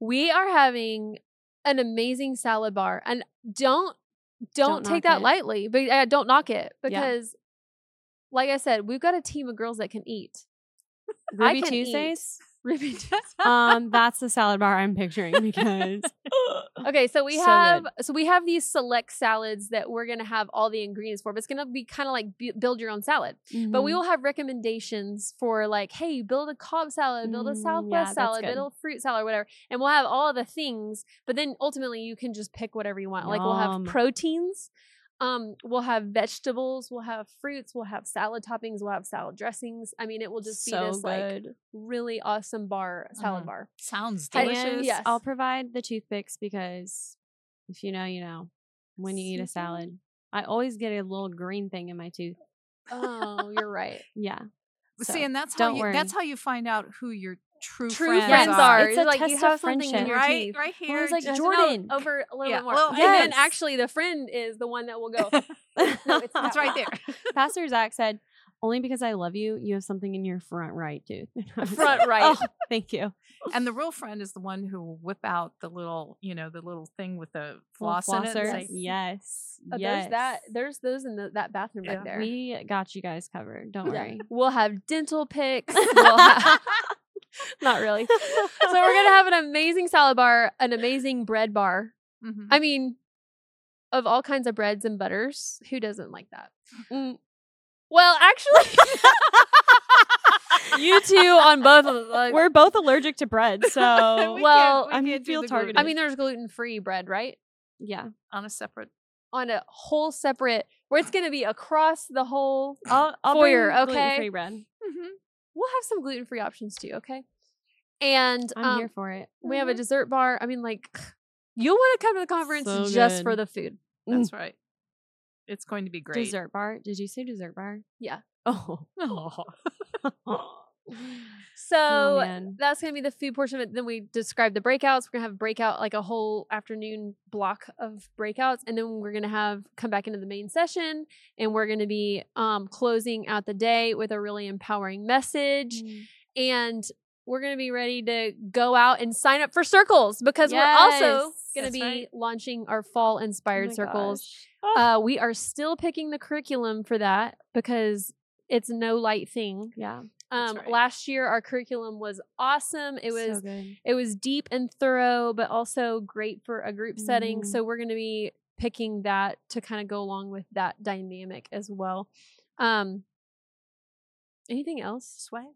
we are having an amazing salad bar and don't don't, Don't take that it. lightly but uh, don't knock it Yeah. because like i said we've got a team of girls that can eat Ruby can eat. Ruby um, that's the salad bar I'm picturing because Okay, so we So have good. so we have these select salads that we're gonna have all the ingredients for, but it's gonna be kind of like bu- build your own salad. But we Mhm. will have recommendations for like, hey, build a Cobb salad, build a Mm, yeah, Southwest salad, build a fruit salad, whatever, and we'll have all the things. But then ultimately, you can just pick whatever you want. Like we'll have proteins. Um, we'll have vegetables, we'll have fruits, we'll have salad toppings, we'll have salad dressings. I mean, it will just so be this like really awesome bar salad Mhm. bar. Sounds delicious. And yes. I'll provide the toothpicks because if you know, you know. When you eat a salad, I always get a little green thing in my tooth. Oh, you're right. Yeah. So, See, and that's how you, worry. that's how you find out who your true, True friends, friends are. are. It's a like you test have of something in friendship. your right, teeth. right Well, here. it's like just- Just know Jordan. over a little Yeah, bit more. well, and then actually the friend is the one that will go. No, it's it's right there. Pastor Zach said, "Only because I love you, you have something in your front right tooth." And I was Front right. "Oh, thank you. And the real friend is the one who will whip out the little, you know, the little thing with the Little floss in it. and flosser. say, Yes. Oh, yes. There's that. There's those in the, that bathroom Yeah. back there. We got you guys covered. Don't Yeah. worry. We'll have dental picks. We'll have, not really. So we're gonna have an amazing salad bar, an amazing bread bar. Mhm. I mean, of all kinds of breads and butters. Who doesn't like that? Mm. Well, actually, you two on both. Of, like, We're both allergic to bread, so We well, we I'm can't do feel targeted. I mean, there's gluten free bread, right? yeah. on a separate. On a whole separate, where it's gonna be across the whole. I'll, I'll Foyer, okay? gluten-free bread. Mhm. We'll have some gluten free options too. Okay. And I'm um, here for it. we have a Mhm. dessert bar. I mean, like, you'll want to come to the conference So just for the food. That's right. It's going to be great. Dessert bar. Did you say dessert bar? Yeah. Oh. So oh that's gonna be the food portion of it. Then we describe the breakouts. We're gonna have breakout like a whole afternoon block of breakouts, and then we're gonna have come back into the main session, and we're gonna be um closing out the day with a really empowering message, Mm. and we're gonna be ready to go out and sign up for circles because we're also gonna That's be right. launching our fall Oh inspired my circles. gosh. Uh, we are still picking the curriculum for that because it's no light thing. Yeah. That's Um, right. last year our curriculum was awesome. It was so it was deep and thorough, but also great for a group setting. Mhm. So we're going to be picking that to kind of go along with that dynamic as well. Um, anything else? Swag.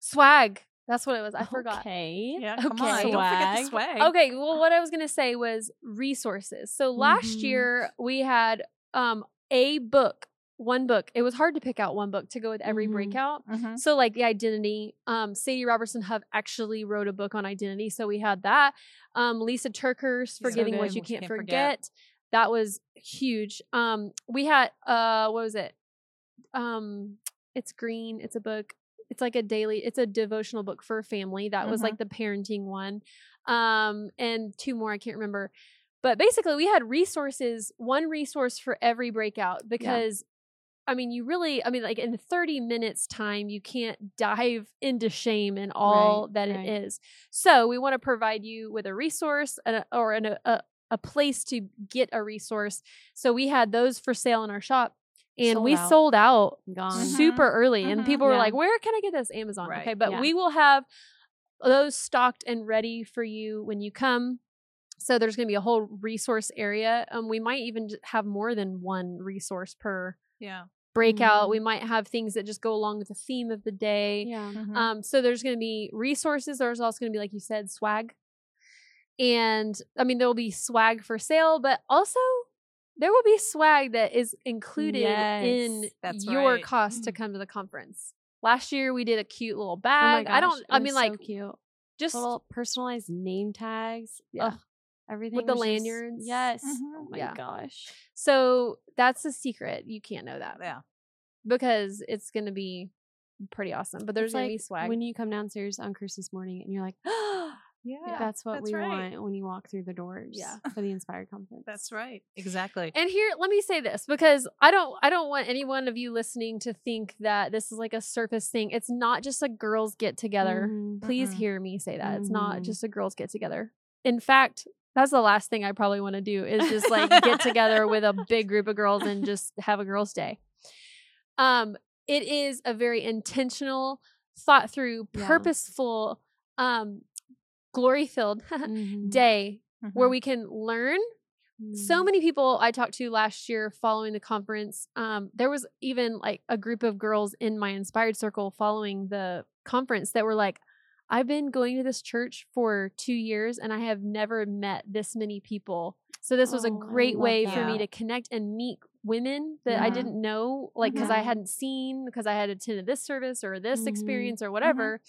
Swag. That's what it was. I forgot. Okay. Yeah, come Okay. on. Don't forget the Swag. swag. Okay, well, what I was gonna say was resources. So last Mhm. year we had um a book, one book. It was hard to pick out one book to go with every Mhm. breakout. Mhm. So like the identity, um, Sadie Robertson Huff actually wrote a book on identity, so we had that. Um, Lysa TerKeurst's So Forgiving good. What You Can't, Can't forget. Forget. That was huge. Um, we had uh, what was it? Um, it's green. It's a book. It's like a daily. It's a devotional book for a family. That was Mhm. like the parenting one. Um, and two more I can't remember. But basically, we had resources. One resource for every breakout because I mean, you really, I mean, like in 30 minutes time, you can't dive into shame and all Right, that right. it is. So we want to provide you with a resource and a, or an, a, a place to get a resource. So we had those for sale in our shop and Sold we out. sold out Gone. Super early. And Mhm. people were like, where can I get this? Amazon. Right, Okay. But yeah. we will have those stocked and ready for you when you come. So there's going to be a whole resource area. Um, we might even have more than one resource per Yeah. Breakout. We might have things that just go along with the theme of the day. Yeah. Mhm. Um, so there's going to be resources. There's also going to be, like you said, swag. And I mean, there will be swag for sale, but also there will be swag that is included in Yes, that's your right. cost to come to the conference. Last year we did a cute little bag. Oh my bag. I don't. I mean, so like cute. just little personalized name tags. Yeah. Ugh, everything with the was just- lanyards. yes. Mhm. Oh my Yeah. gosh. so that's the secret. You can't know that Yeah. because it's to be pretty awesome. But there's It's to like be swag. when you come downstairs on Christmas morning and you're like, Yeah, That's what that's we right. want when you walk through the doors Yeah. for the Inspired Conference. That's right. Exactly. And here, let me say this because I don't, I don't want any one of you listening to think that this is like a surface thing. It's not just a girls get together. Mhm. Please Mm-mm. hear me say that. It's not Mhm. just a girls get together. In fact, that's the last thing I probably want to do is just like get together with a big group of girls and just have a girls' day. Um, it is a very intentional, thought through, Yeah. purposeful, um, glory filled Mhm. day where Mhm. we can learn so Mhm. many people I talked to last year following the conference. Um, there was even like a group of girls in my inspired circle following the conference that were like, I've been going to this church for two years and I have never met this many people. So this was a Oh, great way for me to connect and meet women that I didn't know, like because I Mhm. hadn't seen, because I had attended this service or this Mhm. experience or whatever.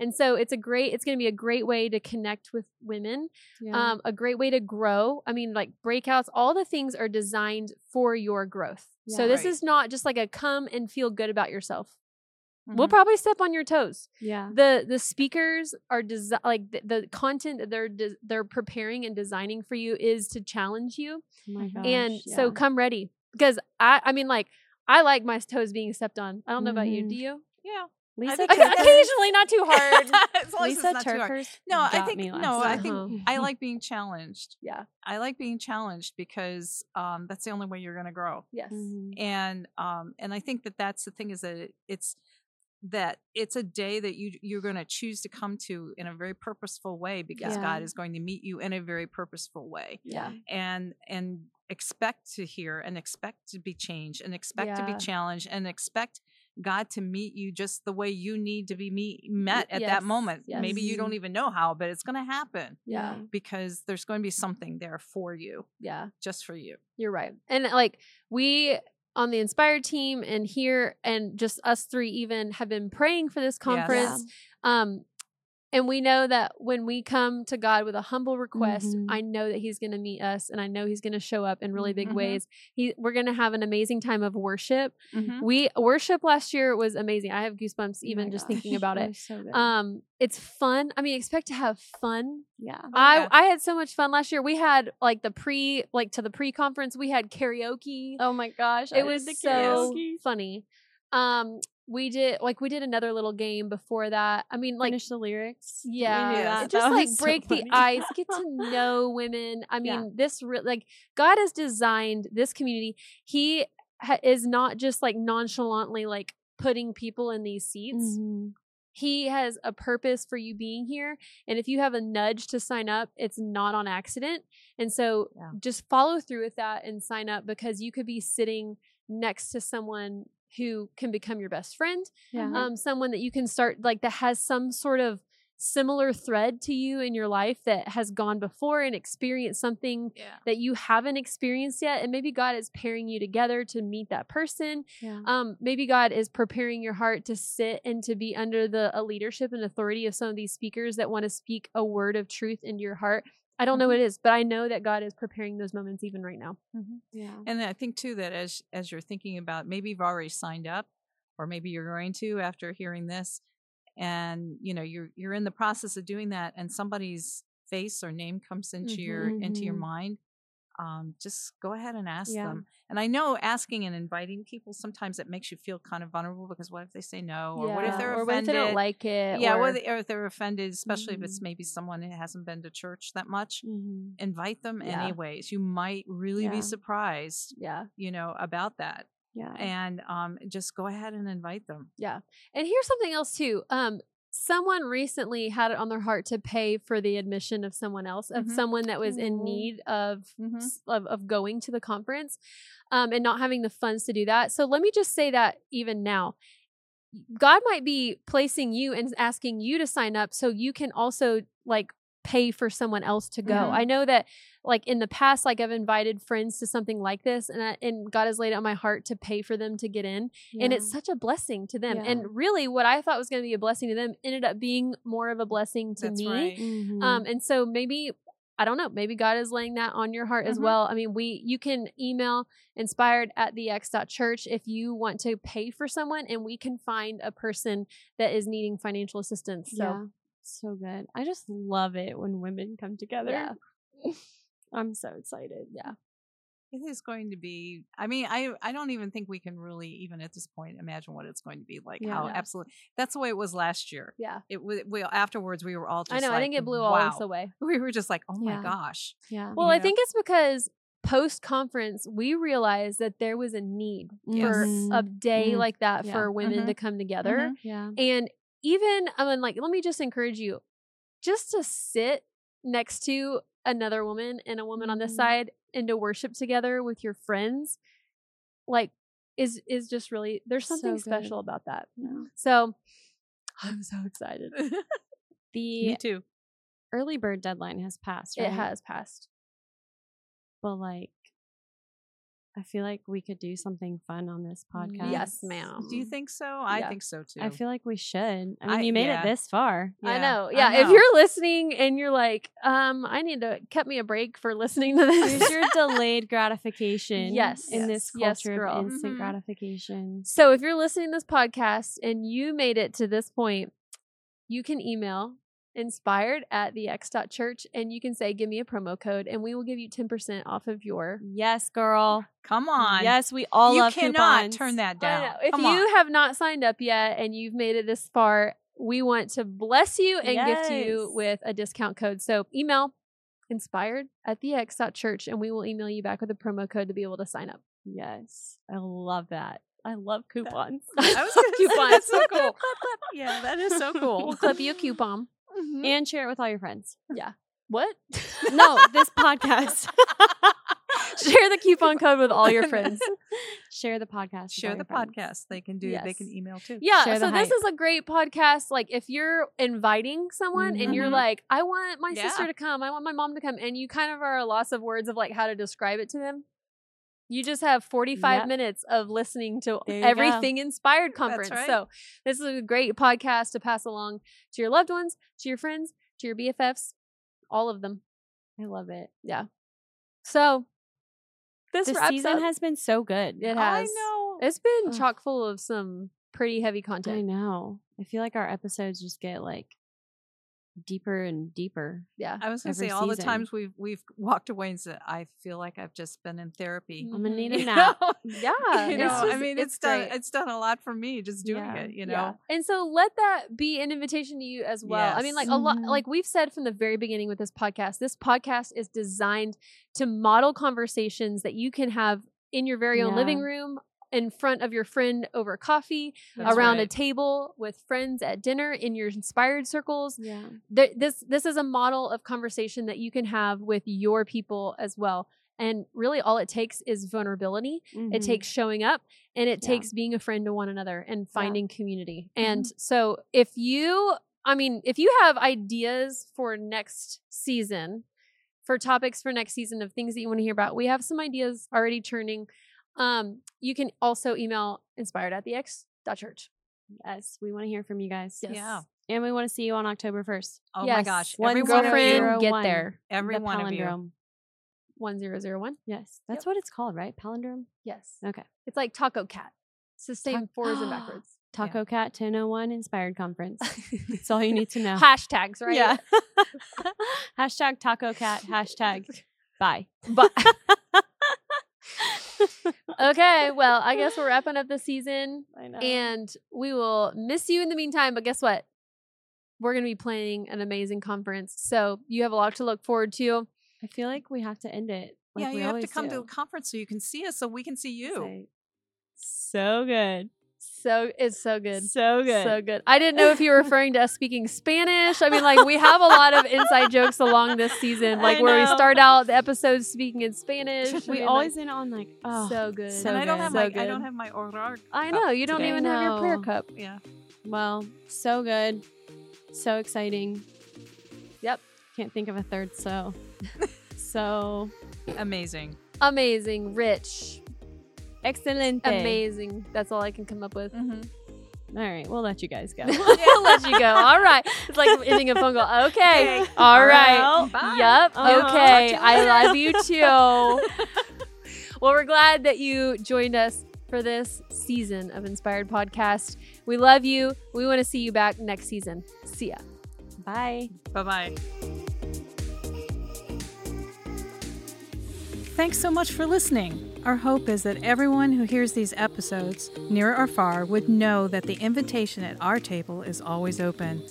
And so it's a great, it's going to be a great way to connect with women Yeah. um, a great way to grow. I mean, like breakouts, all the things are designed for your growth. So this Right. is not just like a come and feel good about yourself. We'll Mhm. probably step on your toes. yeah. The the speakers are desi- like the, the content that they're de- they're preparing and designing for you is to challenge you. Oh my gosh. and so come ready because I I mean like I like my toes being stepped on. I don't know about you. Mhm. Do you? Yeah. Lisa think Occa- Occasionally, not too hard. as it's Lisa not too hard. Turkers No, I think no, last I think Uh-huh. I like being challenged. yeah. I like being challenged because um, that's the only way you're going to grow. Yes. Mhm. And um, and I think that that's the thing is that it- it's that it's a day that you you're going to choose to come to in a very purposeful way because Yeah. God is going to meet you in a very purposeful way Yeah. and and expect to hear and expect to be changed and expect to be challenged and expect God to meet you just the way you need to be meet, met at that yes, moment. Maybe you don't even know how, but it's going to happen Yeah. because there's going to be something there for you, Yeah. just for you. You're right. And like we on the Inspired team and here and just us three even have been praying for this conference. Um and we know that when we come to God with a humble request, Mhm. I know that He's going to meet us, and I know He's going to show up in really big Mhm. ways. He, we're going to have an amazing time of worship. Mhm. We worship last year was amazing. I have goosebumps Oh even my just gosh. thinking about it. so. Um, it's fun. I mean, expect to have fun yeah. I yeah. I had so much fun last year. We had like the pre like to the pre conference. We had karaoke. Oh my gosh. It did was so funny. Um, we did like we did another little game before that. I mean, like Finish the lyrics. Yeah, just That like was so break the ice, get to know women. I mean, Yeah. this re- like God has designed this community. He ha- is not just like nonchalantly like putting people in these seats Mhm. he has a purpose for you being here and if you have a nudge to sign up it's not on accident and so Yeah. just follow through with that and sign up because you could be sitting next to someone who can become your best friend Yeah. um someone that you can start like that has some sort of similar thread to you in your life that has gone before and experienced something Yeah. that you haven't experienced yet and maybe god is pairing you together to meet that person yeah. um maybe god is preparing your heart to sit and to be under the a leadership and authority of some of these speakers that want to speak a word of truth into your heart i don't know what it is but i know that god is preparing those moments even right now yeah. And I think too that as as you're thinking about maybe you've already signed up, or maybe you're going to after hearing this, and you know you're you're in the process of doing that, and somebody's face or name comes into your into your Mhm. mind. Um, just go ahead and ask Yeah. them. And I know asking and inviting people sometimes it makes you feel kind of vulnerable because what if they say no, or what if they're or what if offended? they don't like it yeah, or, if- or if they're offended, especially if it's Mhm. maybe someone who hasn't been to church that much. Mhm. Invite them Yeah. anyways. You might really Yeah. be surprised yeah you know about that Yeah. and um just go ahead and invite them yeah and here's something else too um someone recently had it on their heart to pay for the admission of someone else of Mhm. someone that was in need of Mhm. of, of going to the conference um, and not having the funds to do that. So let me just say that even now, God might be placing you and asking you to sign up so you can also like pay for someone else to go. Mhm. I know that like in the past, like I've invited friends to something like this and, I, and God has laid it on my heart to pay for them to get in. And it's such a blessing to them. Yeah. And really what I thought was going to be a blessing to them ended up being more of a blessing to that's me. right Mhm. Um, and so maybe I don't know, maybe God is laying that on your heart as Mhm. well. I mean, we you can email inspired at the X church if you want to pay for someone and we can find a person that is needing financial assistance. So yeah. So good. I just love it when women come together. Yeah. I'm so excited. Yeah. It is going to be. I mean, I I don't even think we can really even at this point imagine what it's going to be like. Yeah. How Yeah. absolutely that's the way it was last year. Yeah. It was. We afterwards we were all. just I know. I think it blew all wow. this away. We were just like, oh Yeah. my gosh. Yeah. Well, you I know? think it's because post conference, we realized that there was a need for a day Mhm. like that Yeah. for women Mhm. to come together. Mhm. Yeah. And even, I mean, like, let me just encourage you just to sit next to another woman and a woman on this Mhm. side and to worship together with your friends, like, is is just really there's something good. special about that. Yeah. So I'm so excited. The Me too. early bird deadline has passed, right? It has passed. But like I feel like we could do something fun on this podcast. Yes, ma'am. Do you think so? I Yeah. think so too. I feel like we should. I mean, I- you made yeah. it this far. I Yeah, know. I Yeah. If you're listening and you're like, um, I need to cut me a break for listening to this. Here's your delayed gratification. Yes. In this Yes, culture girl. of instant Mhm. gratification. So if you're listening to this podcast and you made it to this point, you can email inspired at the x dot church and you can say, give me a promo code and we will give you 10% off of your. Yes, girl. Come on. Yes, we all you love cannot coupons. turn that down. If Come you on. have not signed up yet and you've made it this far, we want to bless you and gift you with a discount code. So email inspired at the x dot church and we will email you back with a promo code to be able to sign up. Yes. I love that. I love coupons. I was Coupons. so cool. yeah, that is so cool. We'll clip you a coupon. Mhm. and share it with all your friends. Yeah. What? No, this podcast. Share the coupon code with all your friends. share the podcast. Share the your friends. podcast. They can do. They can email too. Yeah, Share so this is a great podcast. Like if you're inviting someone and you're Mhm. like, I want my sister to come, I want my mom to come, and you kind of are a loss of words of like how to describe it to them. You just have 45 Yep. minutes of listening to you go. everything inspired conference. right. So this is a great podcast to pass along to your loved ones, to your friends, to your BFFs, all of them. I love it. Yeah. So this season up. has been so good. it I has. know. It's been Ugh. chock full of some pretty heavy content. I know. I feel like our episodes just get like deeper and deeper. Yeah. I was gonna say all the times we've we've walked away and said, I feel like I've just been in therapy. I'm gonna need a nap. Yeah. you it's know, I mean, it's, done. great. It's done a lot for me just doing Yeah. it. You know, Yeah. And so let that be an invitation to you as well. I mean, like Yes. a lot like we've said from the very beginning with this podcast, this podcast is designed to model conversations that you can have in your very own Yeah. living room, in front of your friend over coffee, That's around a table with friends at dinner in your inspired circles. Yeah. Th- this this is a model of conversation that you can have with your people as well. And really all it takes is vulnerability it Mhm. takes showing up and it Yeah. takes being a friend to one another and finding community. And so if you I mean, if you have ideas for next season, for topics for next season of things that you want to hear about, we have some ideas already churning. Um, you can also email inspired at the X dot church. Yes, we want to hear from you guys. Yes. Yeah. And we want to see you on October 1st. Oh my gosh, One every zero one of you, zero Girlfriend, get there. every the one of you. palindrome. Zero zero one. Yes, that's what it's called, right? Palindrome. Yes. Okay. It's like Taco Cat. It's the same Ta- forwards and backwards. Taco Cat 1001 Inspired Conference. That's all you need to know. Hashtags, right? Yeah. hashtag Taco Cat. Hashtag bye. But okay, well, I guess we're wrapping up the season I know. and we will miss you in the meantime. But guess what? We're going to be playing an amazing conference. So you have a lot to look forward to. I feel like we have to end it. Like yeah, we you have to always come to do. a conference so you can see us, so we can see you. So good. So it's so good. So good. So good. I didn't know if you were referring to us speaking Spanish. I mean, like, we have a lot of inside jokes along this season, like where we start out the episodes speaking in Spanish. We mean, always like, end on like, oh, so good. so and I don't good. have So my I good. don't have my orar. I know you don't today. even have your prayer cup. Yeah. well, so good. So exciting. Yep. Can't think of a third so. so Amazing. Amazing, rich, excelente. amazing. That's all I can come up with. Mm-hmm. All right, we'll let you guys go. we'll let you go. All right. It's like ending a phone call. Okay. Okay. All right. Well, Bye. Yep. Uh-huh. Okay. Talk to you I love you too. well, we're glad that you joined us for this season of Inspired Podcast. We love you. We want to see you back next season. See ya. Bye. Bye bye. Thanks so much for listening. Our hope is that everyone who hears these episodes, near or far, would know that the invitation at our table is always open.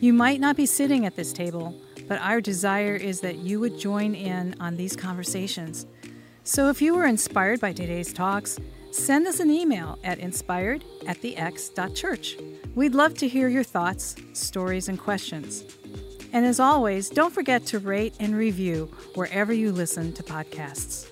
You might not be sitting at this table, but our desire is that you would join in on these conversations. So if you were inspired by today's talks, send us an email at inspired at thex.church. We'd love to hear your thoughts, stories, and questions. And as always, don't forget to rate and review wherever you listen to podcasts.